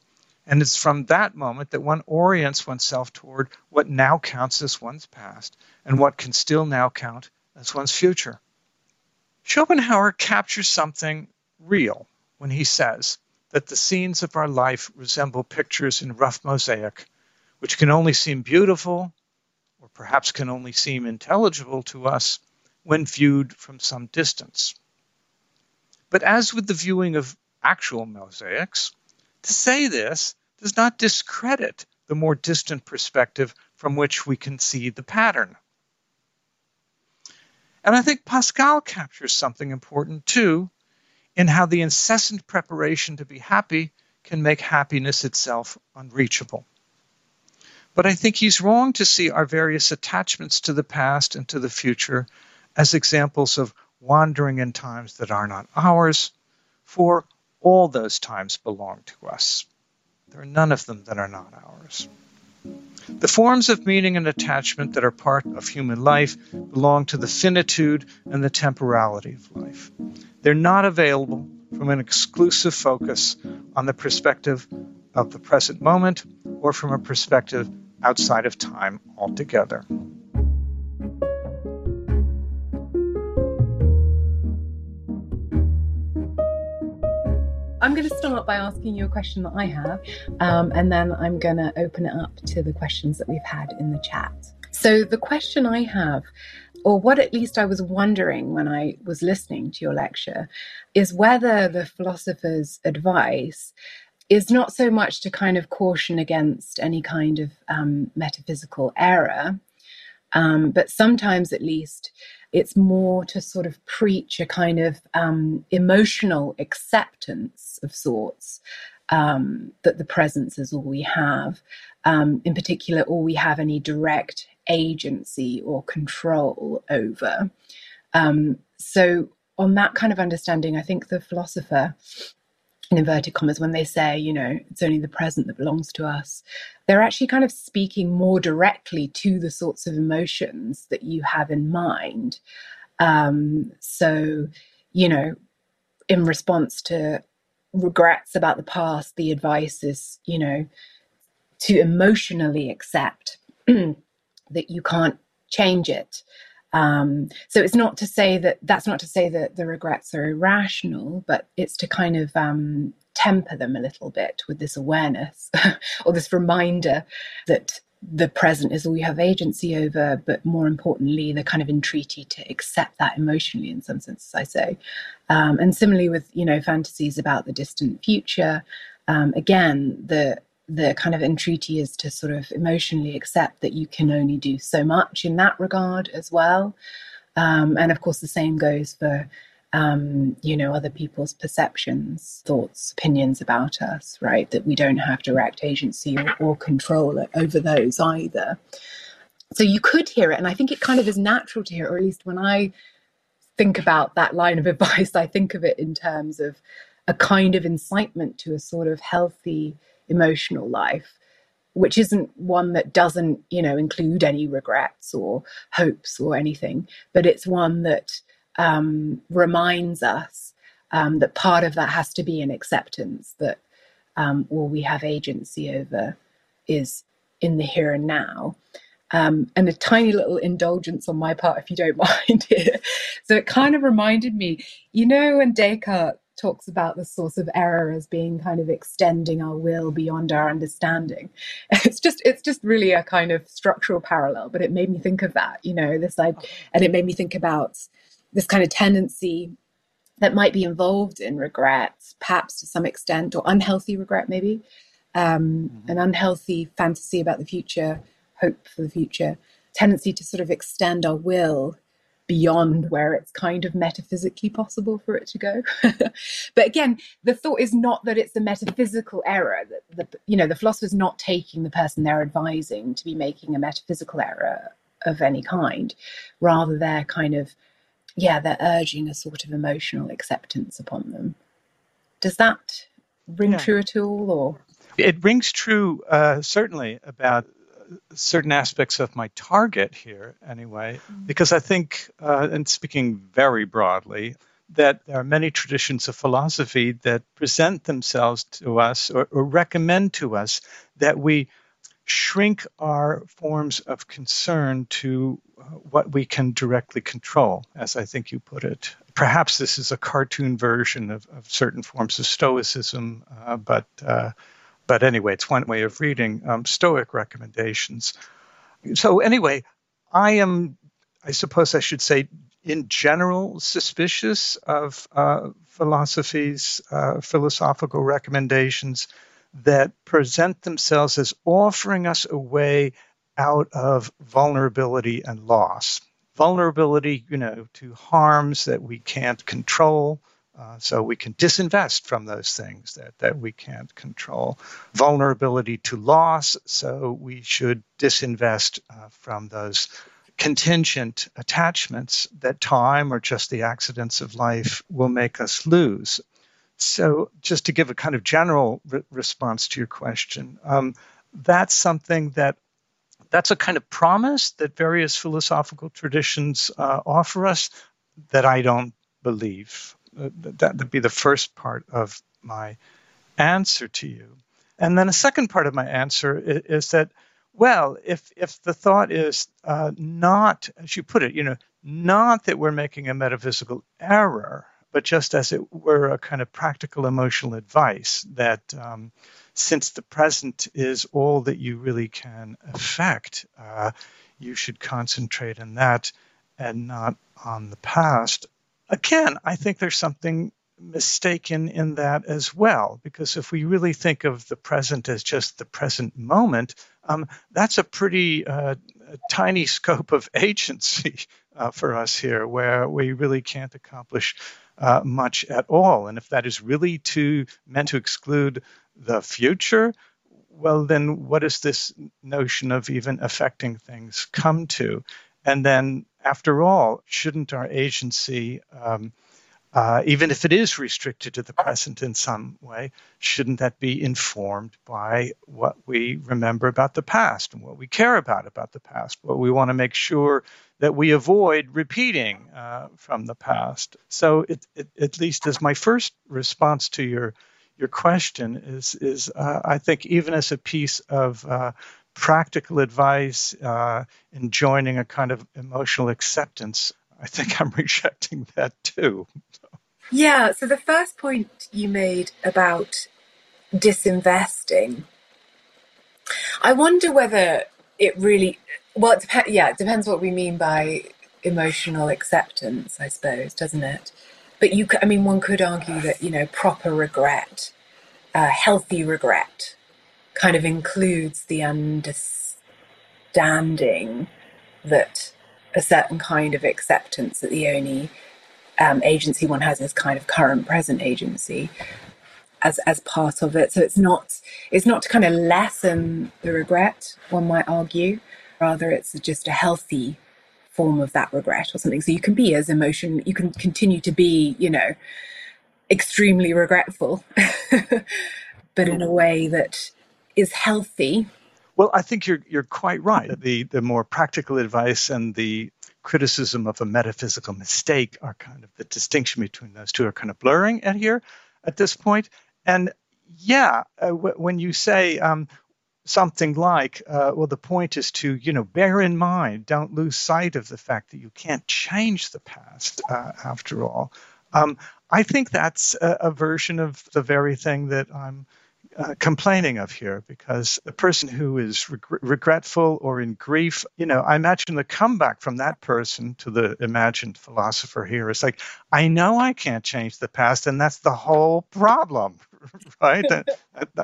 And it's from that moment that one orients oneself toward what now counts as one's past and what can still now count as one's future. Schopenhauer captures something real when he says that the scenes of our life resemble pictures in rough mosaic, which can only seem beautiful or perhaps can only seem intelligible to us when viewed from some distance. But as with the viewing of actual mosaics, to say this does not discredit the more distant perspective from which we can see the pattern. And I think Pascal captures something important too in how the incessant preparation to be happy can make happiness itself unreachable. But I think he's wrong to see our various attachments to the past and to the future as examples of wandering in times that are not ours, for all those times belong to us. There are none of them that are not ours. The forms of meaning and attachment that are part of human life belong to the finitude and the temporality of life. They're not available from an exclusive focus on the perspective of the present moment or from a perspective outside of time altogether. Start by asking you a question that I have, um, and then I'm going to open it up to the questions that we've had in the chat. So, the question I have, or what at least I was wondering when I was listening to your lecture, is whether the philosopher's advice is not so much to kind of caution against any kind of um, metaphysical error, um, but sometimes at least it's more to sort of preach a kind of um, emotional acceptance of sorts um, that the presence is all we have. Um, in particular, all we have any direct agency or control over. Um, so, on that kind of understanding, I think the philosopher in inverted commas, when they say, you know, it's only the present that belongs to us, they're actually kind of speaking more directly to the sorts of emotions that you have in mind. Um, so, you know, in response to regrets about the past, the advice is, you know, to emotionally accept (clears throat) that you can't change it. Um, so it's not to say that that's not to say that the regrets are irrational, but it's to kind of um, temper them a little bit with this awareness (laughs) or this reminder that the present is all you have agency over, but more importantly, the kind of entreaty to accept that emotionally in some sense, I say. Um, and similarly with, you know, fantasies about the distant future, um, again, the the kind of entreaty is to sort of emotionally accept that you can only do so much in that regard as well. Um, and of course, the same goes for um, you know other people's perceptions, thoughts, opinions about us, right? That we don't have direct agency or, or control over those either. So you could hear it, and I think it kind of is natural to hear, or at least when I think about that line of (laughs) advice, I think of it in terms of a kind of incitement to a sort of healthy emotional life which isn't one that doesn't you know include any regrets or hopes or anything but it's one that um, reminds us um, that part of that has to be an acceptance that um, all we have agency over is in the here and now um, and a tiny little indulgence on my part, if you don't (laughs) mind. So it kind of reminded me, you know, when Descartes talks about the source of error as being kind of extending our will beyond our understanding. (laughs) It's just it's just really a kind of structural parallel, but it made me think of that, you know, this side, and it made me think about this kind of tendency that might be involved in regret, perhaps to some extent, or unhealthy regret, maybe, um, mm-hmm. an unhealthy fantasy about the future, hope for the future, tendency to sort of extend our will beyond where it's kind of metaphysically possible for it to go. (laughs) but again, the thought is not that it's a metaphysical error. That the you know the philosopher's not taking the person they're advising to be making a metaphysical error of any kind. Rather, they're kind of yeah, they're urging a sort of emotional acceptance upon them. Does that ring yeah. true at all, or? It rings true, uh, certainly, about certain aspects of my target here, anyway, mm-hmm. because I think, uh, and speaking very broadly, that there are many traditions of philosophy that present themselves to us or, or recommend to us that we shrink our forms of concern to uh, what we can directly control, as I think you put it. Perhaps this is a cartoon version of, of certain forms of Stoicism, uh, but uh, but anyway, it's one way of reading um, Stoic recommendations. So anyway, I am, I suppose I should say, in general, suspicious of uh, philosophy's uh, philosophical recommendations that present themselves as offering us a way out of vulnerability and loss. Vulnerability, you know, to harms that we can't control. Uh, so we can disinvest from those things that, that we can't control. Vulnerability to loss, so we should disinvest uh, from those contingent attachments that time or just the accidents of life will make us lose. So, just to give a kind of general re- response to your question, um, that's something that that's a kind of promise that various philosophical traditions uh, offer us that I don't believe. That would be the first part of my answer to you. And then a second part of my answer is, is that, well, if if the thought is uh, not, as you put it, you know, not that we're making a metaphysical error, but just as it were a kind of practical emotional advice that um, since the present is all that you really can affect, uh, you should concentrate on that and not on the past. Again, I think there's something mistaken in that as well, because if we really think of the present as just the present moment, um, that's a pretty uh, tiny scope of (laughs) agency uh, for us here, where we really can't accomplish uh, much at all. And if that is really to meant to exclude the future, well, then what does this notion of even affecting things come to? And then, after all, shouldn't our agency um, uh, even if it is restricted to the present in some way, shouldn't that be informed by what we remember about the past and what we care about about the past, what we want to make sure that we avoid repeating uh, from the past? So, it, it, at least as my first response to your your question is is uh, I think even as a piece of uh, practical advice uh, in joining a kind of emotional acceptance I think I'm (laughs) rejecting that too. Yeah, so the first point you made about disinvesting, I wonder whether it really, well, it dep- yeah, it depends what we mean by emotional acceptance, I suppose, doesn't it? But you, I mean, one could argue that, you know, proper regret, uh, healthy regret, kind of includes the understanding that a certain kind of acceptance that the only um, agency one has is kind of current present agency as as part of it. So it's not it's not to kind of lessen the regret, one might argue. Rather, it's just a healthy form of that regret or something. So you can be as emotion, you can continue to be, you know, extremely regretful, (laughs) but in a way that is healthy well, I think you're you're quite right. The the more practical advice and the criticism of a metaphysical mistake are kind of the distinction between those two are kind of blurring at here at this point. And yeah, uh, w- when you say um, something like, uh, well, the point is to, you know, bear in mind, don't lose sight of the fact that you can't change the past uh, after all. Um, I think that's a, a, version of the very thing that I'm uh, complaining of here because the person who is reg- regretful or in grief, you know, I imagine the comeback from that person to the imagined philosopher here is like, I know I can't change the past, and that's the whole problem, (laughs) right?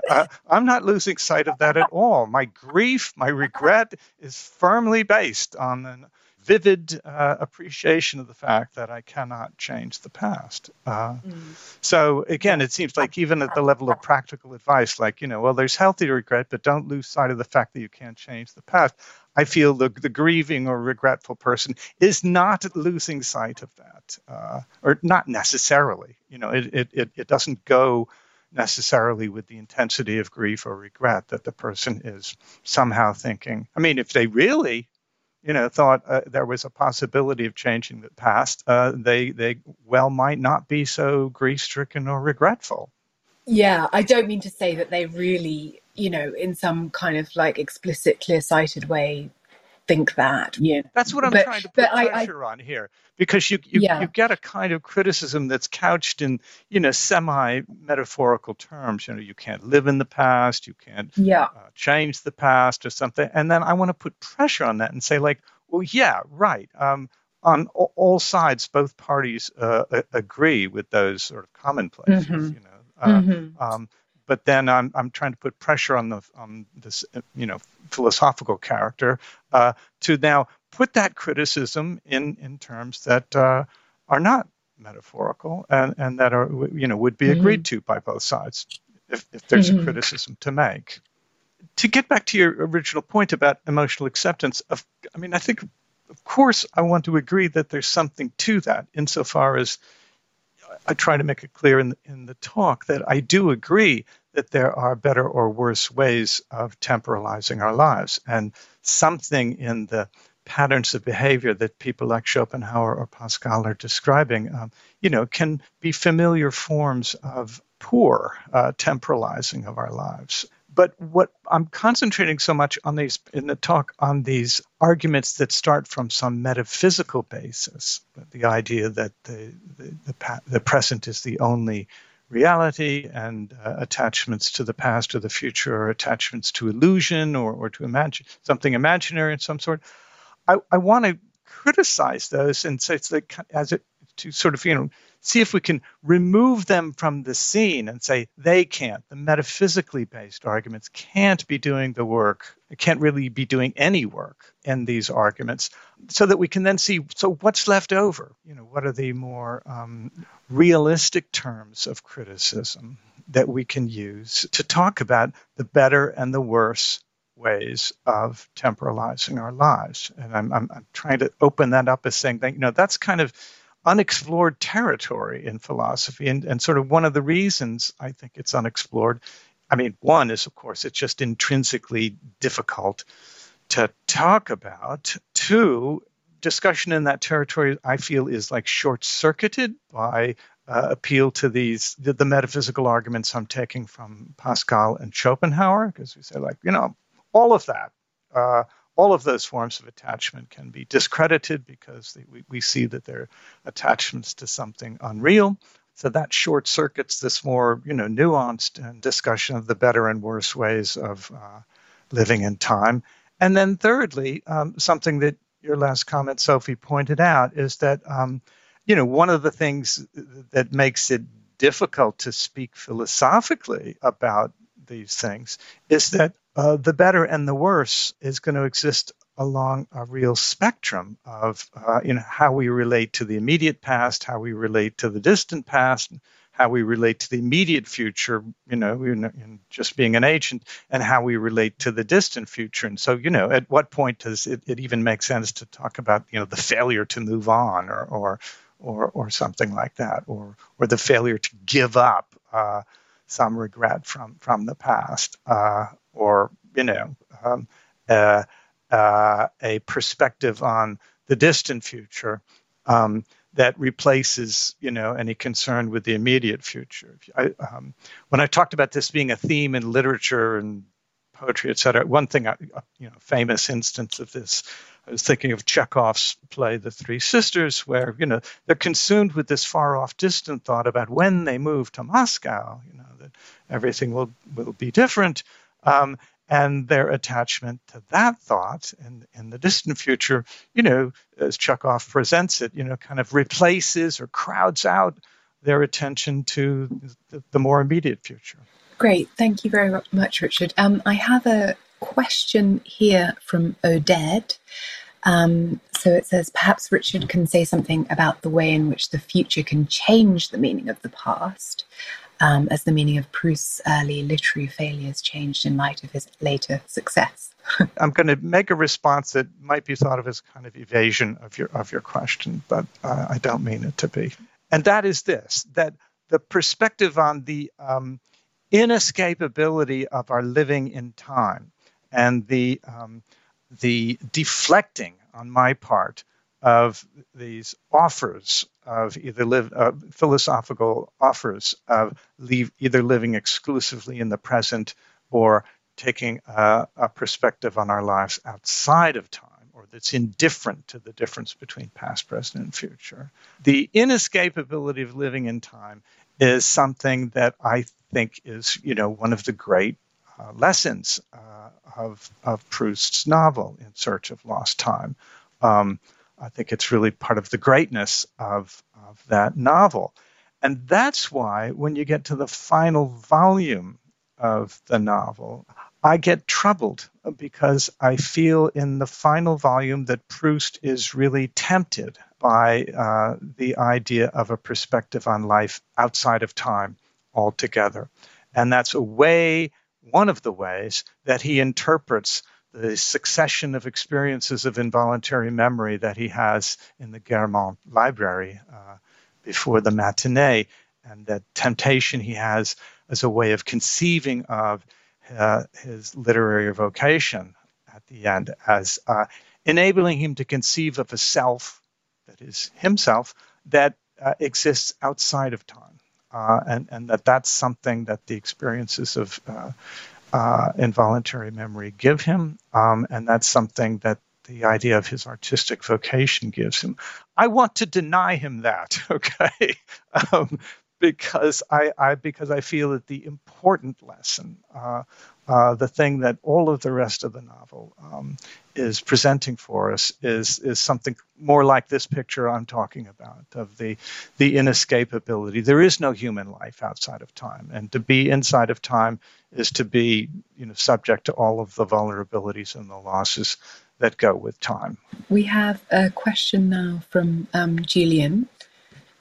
I, I'm not losing sight of that at all. My grief, my regret is firmly based on an vivid uh, appreciation of the fact that I cannot change the past. Uh, mm. So again, it seems like even at the level of practical advice, like you know, well, there's healthy regret, but don't lose sight of the fact that you can't change the past. I feel the, the grieving or regretful person is not losing sight of that, uh, or not necessarily. You know, it, it, it, it doesn't go necessarily with the intensity of grief or regret that the person is somehow thinking. I mean, if they really you know, thought uh, there was a possibility of changing the past, uh, they they well might not be so grief stricken or regretful. Yeah, I don't mean to say that they really, you know, in some kind of like explicit, clear sighted way think that. Yeah, that's what I'm but, trying to put pressure I, I, on here because you you, yeah. you get a kind of criticism that's couched in you know semi metaphorical terms. You know, you can't live in the past, you can't yeah. uh, change the past or something, and then I want to put pressure on that and say like, well, yeah, right. Um, on all sides, both parties uh, agree with those sort of commonplaces. Mm-hmm. You know, uh, mm-hmm. um, but then I'm I'm trying to put pressure on the on this you know philosophical character uh, to now put that criticism in in terms that uh, are not metaphorical and and that are you know would be mm-hmm. agreed to by both sides if if there's mm-hmm. a criticism to make. To get back to your original point about emotional acceptance, of I mean I think of course I want to agree that there's something to that insofar as I try to make it clear in the, in the talk that I do agree that there are better or worse ways of temporalizing our lives. And something in the patterns of behavior that people like Schopenhauer or Pascal are describing, um, you know, can be familiar forms of poor uh, temporalizing of our lives. But what I'm concentrating so much on these in the talk on these arguments that start from some metaphysical basis, the idea that the the, the, the present is the only reality and uh, attachments to the past or the future or attachments to illusion or, or to imagine something imaginary in some sort. I, I want to criticize those and say it's like as it to sort of you know see if we can remove them from the scene and say they can't. The metaphysically based arguments can't be doing the work, can't really be doing any work in these arguments, so that we can then see so what's left over. You know, what are the more um, realistic terms of criticism that we can use to talk about the better and the worse ways of temporalizing our lives. And I'm, I'm, I'm, trying to open that up as saying that, you know, that's kind of unexplored territory in philosophy. And, and sort of one of the reasons I think it's unexplored, I mean, one is, of course, it's just intrinsically difficult to talk about. Two, discussion in that territory, I feel, is like short circuited by uh, appeal to these the, the, metaphysical arguments I'm taking from Pascal and Schopenhauer, because we say like you know all of that uh, all of those forms of attachment can be discredited because they, we, we see that they're attachments to something unreal. So that short circuits this more, you know, nuanced discussion of the better and worse ways of uh, living in time. And then thirdly, um, something that your last comment, Sophie, pointed out is that, um, you know, one of the things that makes it difficult to speak philosophically about these things is that uh, the better and the worse is going to exist along a real spectrum of uh, you know how we relate to the immediate past, how we relate to the distant past, how we relate to the immediate future, you know, in, in just being an agent, and how we relate to the distant future. And so, you know, at what point does it, it even make sense to talk about, you know, the failure to move on or or or, or something like that, or or the failure to give up uh, some regret from from the past, uh, or you know um, uh, uh, a perspective on the distant future um, that replaces you know any concern with the immediate future. I, um, when I talked about this being a theme in literature and poetry, et cetera, one thing, I, you know, famous instance of this. I was thinking of Chekhov's play, The Three Sisters, where you know they're consumed with this far-off, distant thought about when they move to Moscow. You know that everything will will be different, um, and their attachment to that thought in, in the distant future, you know, as Chekhov presents it, you know, kind of replaces or crowds out their attention to the, the more immediate future. Great. Thank you very much, Richard. Um, I have a question here from Oded. Um, so it says, perhaps Richard can say something about the way in which the future can change the meaning of the past um, as the meaning of Proust's early literary failures changed in light of his later success. (laughs) I'm going to make a response that might be thought of as kind of evasion of your of your question, but uh, I don't mean it to be. And that is this: that the perspective on the um, inescapability of our living in time and the um, the deflecting on my part of these offers of either live uh, philosophical offers of leave, either living exclusively in the present or taking a, a perspective on our lives outside of time or that's indifferent to the difference between past, present, and future. The inescapability of living in time is something that I think is, you know, one of the great uh, lessons uh, of, of Proust's novel, In Search of Lost Time. Um, I think it's really part of the greatness of, of that novel. And that's why when you get to the final volume of the novel, I get troubled because I feel in the final volume that Proust is really tempted by uh, the idea of a perspective on life outside of time altogether. And that's a way, one of the ways, that he interprets the succession of experiences of involuntary memory that he has in the Guermantes library uh, before the matinee, and that temptation he has as a way of conceiving of uh, his literary vocation at the end as uh, enabling him to conceive of a self that is himself that uh, exists outside of time, uh, and and that that's something that the experiences of uh, involuntary memory give him, um, and that's something that the idea of his artistic vocation gives him. I want to deny him that, (laughs) okay, um, because I, I, because I feel that the important lesson, uh, uh, the thing that all of the rest of the novel um, is presenting for us, is is something more like this picture I'm talking about of the the inescapability. There is no human life outside of time, and to be inside of time is to be you know subject to all of the vulnerabilities and the losses that go with time. We have a question now from um, Julian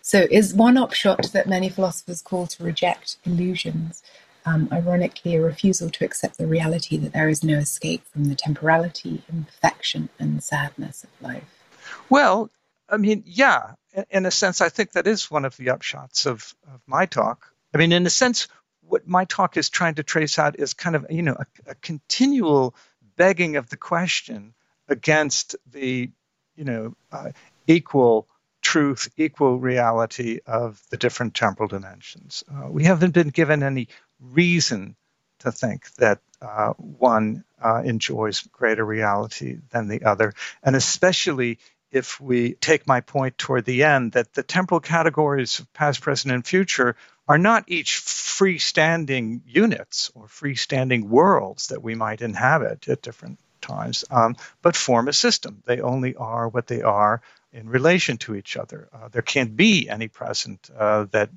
so, is one upshot that many philosophers call to reject illusions, um, ironically, a refusal to accept the reality that there is no escape from the temporality, imperfection, and sadness of life? Well, I mean, yeah, in a sense, I think that is one of the upshots of, of my talk. I mean, in a sense, what my talk is trying to trace out is kind of, you know, a, a continual begging of the question against the, you know, uh, equal truth, equal reality of the different temporal dimensions. Uh, we haven't been given any reason to think that uh, one uh, enjoys greater reality than the other, and especially if we take my point toward the end that the temporal categories of past, present, and future are not each freestanding units or freestanding worlds that we might inhabit at different times, um, but form a system. They only are what they are in relation to each other. Uh, there can't be any present uh, that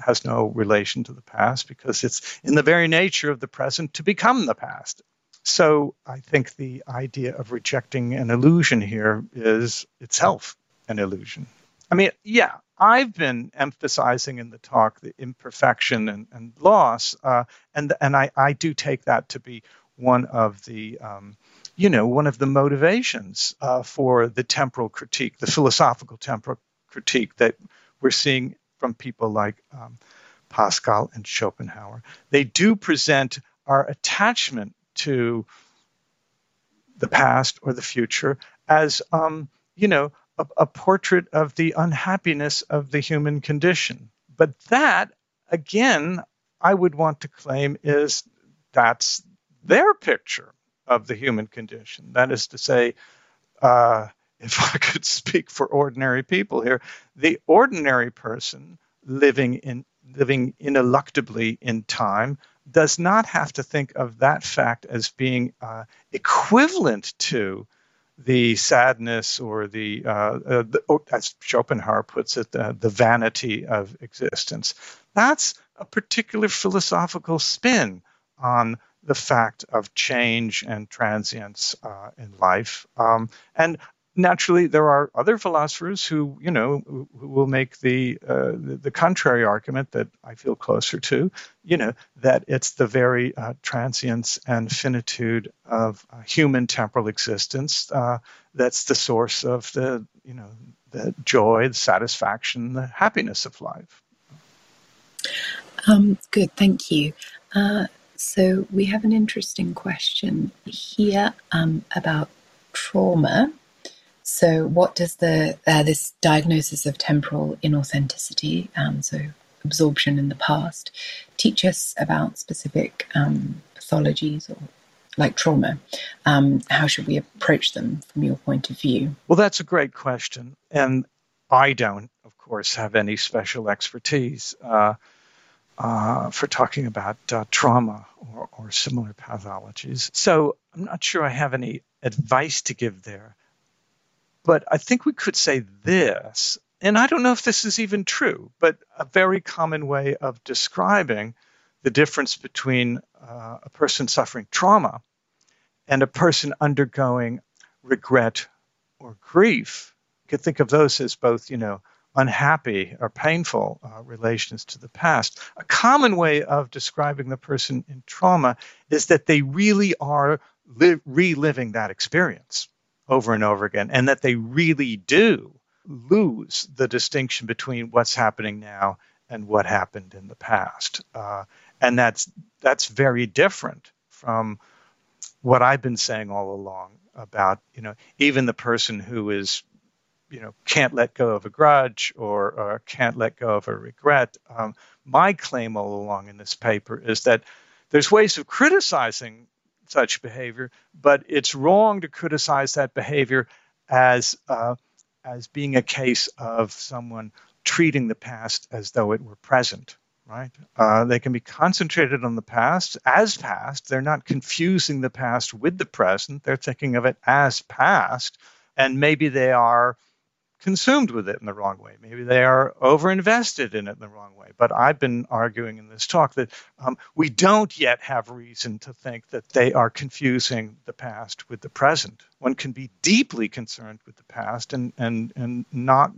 has no relation to the past because it's in the very nature of the present to become the past. So I think the idea of rejecting an illusion here is itself an illusion. I mean, yeah, I've been emphasizing in the talk the imperfection and, and loss, uh, and and I, I do take that to be one of the um, you know, one of the motivations uh, for the temporal critique, the philosophical temporal critique that we're seeing from people like um, Pascal and Schopenhauer. They do present our attachment to the past or the future as, um, you know, a, a portrait of the unhappiness of the human condition. But that, again, I would want to claim is that's their picture of the human condition. That is to say, uh, if (laughs) I could speak for ordinary people here, the ordinary person living in living ineluctably in time does not have to think of that fact as being uh, equivalent to the sadness or the, uh, uh, the oh, as Schopenhauer puts it, uh, the vanity of existence. That's a particular philosophical spin on the fact of change and transience uh, in life. Um, and naturally, there are other philosophers who, you know, who, will make the, uh, the, the contrary argument that I feel closer to, you know, that it's the very uh, transience and finitude of uh, human temporal existence uh, that's the source of the, you know, the joy, the satisfaction, the happiness of life. Um, good, thank you. Uh, so we have an interesting question here um, about trauma. So, what does the uh, this diagnosis of temporal inauthenticity, um, so absorption in the past, teach us about specific um, pathologies or like trauma? Um, how should we approach them from your point of view? Well, that's a great question, and I don't, of course, have any special expertise. Uh, uh, for talking about uh, trauma or, or, similar pathologies. So I'm not sure I have any advice to give there. But I think we could say this, and I don't know if this is even true, but a very common way of describing the difference between uh, a person suffering trauma and a person undergoing regret or grief. You could think of those as both, you know, unhappy or painful uh, relations to the past. A common way of describing the person in trauma is that they really are li- reliving that experience over and over again, and that they really do lose the distinction between what's happening now and what happened in the past. Uh, and that's that's very different from what I've been saying all along about you know even the person who is you know can't let go of a grudge or, or can't let go of a regret. Um, my claim all along in this paper is that there's ways of criticizing such behavior, but it's wrong to criticize that behavior as uh, as being a case of someone treating the past as though it were present. Right? Uh, they can be concentrated on the past as past. They're not confusing the past with the present. They're thinking of it as past, and maybe they are consumed with it in the wrong way. Maybe they are overinvested in it in the wrong way. But I've been arguing in this talk that um, we don't yet have reason to think that they are confusing the past with the present. One can be deeply concerned with the past and, and, and not,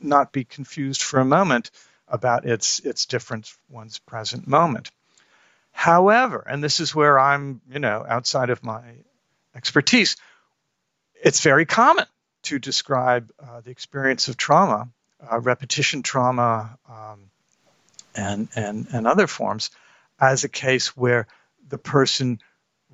not be confused for a moment about its, its difference one's present moment. However, and this is where I'm, you know, outside of my expertise, it's very common to describe uh, the experience of trauma, uh, repetition trauma, um, and, and, and other forms, as a case where the person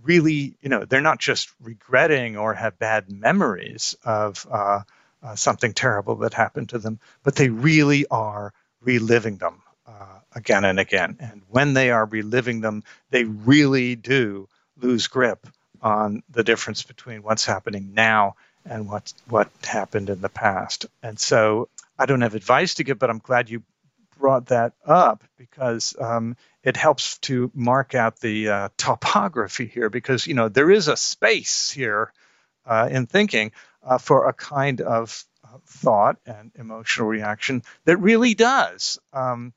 really, you know, they're not just regretting or have bad memories of uh, uh something terrible that happened to them, but they really are reliving them uh, again and again. And when they are reliving them, they really do lose grip on the difference between what's happening now and what what happened in the past. And so I don't have advice to give, but I'm glad you brought that up because um, it helps to mark out the uh, topography here because you know there is a space here uh, in thinking uh, for a kind of uh, thought and emotional reaction that really does um,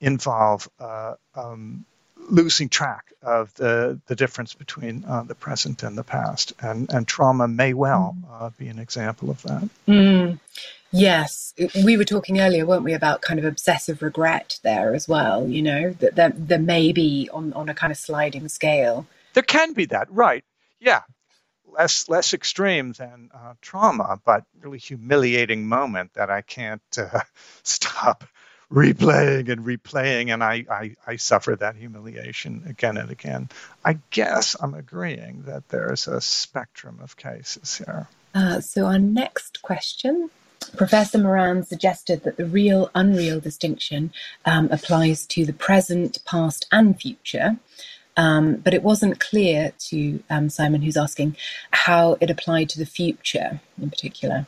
involve uh, um, losing track of the, the difference between uh, the present and the past. And, and trauma may well mm. uh, be an example of that. Mm. Yes, we were talking earlier, weren't we, about kind of obsessive regret there as well, you know, that there, there may be on, on a kind of sliding scale. There can be that, right. Yeah. Less less extreme than uh, trauma, but really humiliating moment that I can't uh, (laughs) stop replaying and replaying, and I, I, I suffer that humiliation again and again. I guess I'm agreeing that there's a spectrum of cases here. Uh, so, our next question Professor Moran suggested that the real unreal distinction um, applies to the present, past, and future. Um, but it wasn't clear to um, Simon, who's asking, how it applied to the future in particular.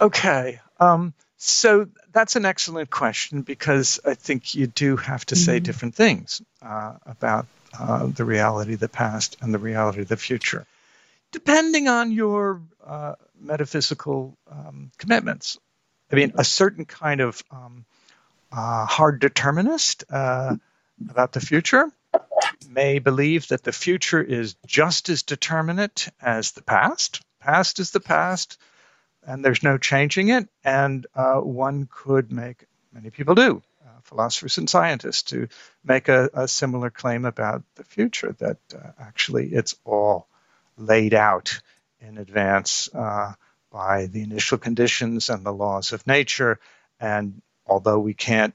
Okay. Um, so that's an excellent question because I think you do have to say mm-hmm. different things uh, about uh, the reality of the past and the reality of the future, depending on your uh, metaphysical um, commitments. I mean, a certain kind of um, uh, hard determinist uh, about the future may believe that the future is just as determinate as the past. Past is the past and there's no changing it. And uh, one could make, many people do, uh, philosophers and scientists, to make a, a, similar claim about the future that uh, actually it's all laid out in advance uh, by the initial conditions and the laws of nature. And although we can't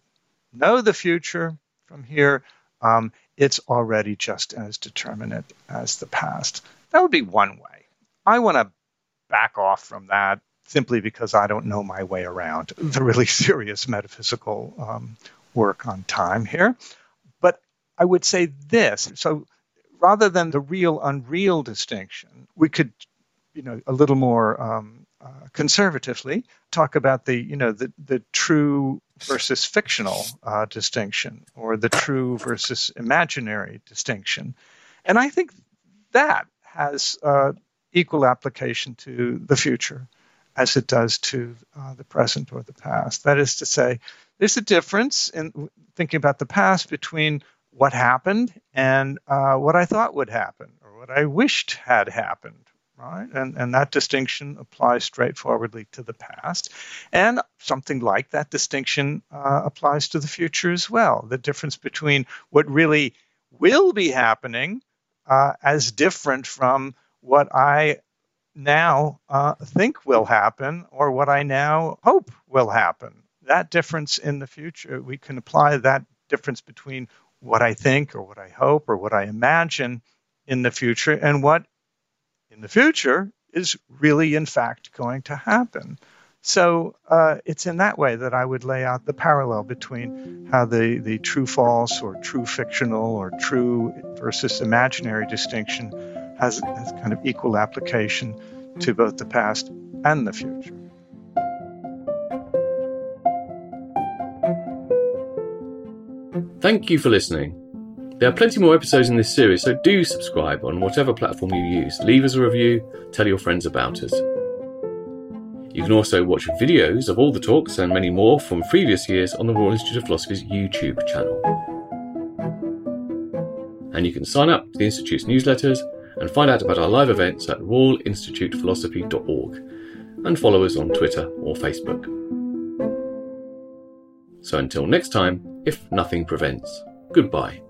know the future from here, um, it's already just as determinate as the past. That would be one way. I want to back off from that simply because I don't know my way around the really (laughs) serious metaphysical um, work on time here. But I would say this so rather than the real unreal distinction, we could, you know, a little more um, uh, conservatively talk about the, you know, the, the true versus fictional uh, distinction or the true versus imaginary distinction. And I think that has uh, equal application to the future as it does to uh, the present or the past. That is to say, there's a difference in thinking about the past between what happened and uh, what I thought would happen or what I wished had happened. Right? And, and that distinction applies straightforwardly to the past. And something like that distinction uh, applies to the future as well. The difference between what really will be happening uh, as different from what I now uh, think will happen or what I now hope will happen. That difference in the future, we can apply that difference between what I think or what I hope or what I imagine in the future and what in the future is really, in fact, going to happen. So uh, it's in that way that I would lay out the parallel between how the, the true false or true fictional or true versus imaginary distinction has, has kind of equal application to both the past and the future. Thank you for listening. There are plenty more episodes in this series, so do subscribe on whatever platform you use. Leave us a review, tell your friends about us. You can also watch videos of all the talks and many more from previous years on the Royal Institute of Philosophy's YouTube channel. And you can sign up to the Institute's newsletters and find out about our live events at royalinstitutephilosophy.org and follow us on Twitter or Facebook. So until next time, if nothing prevents, goodbye.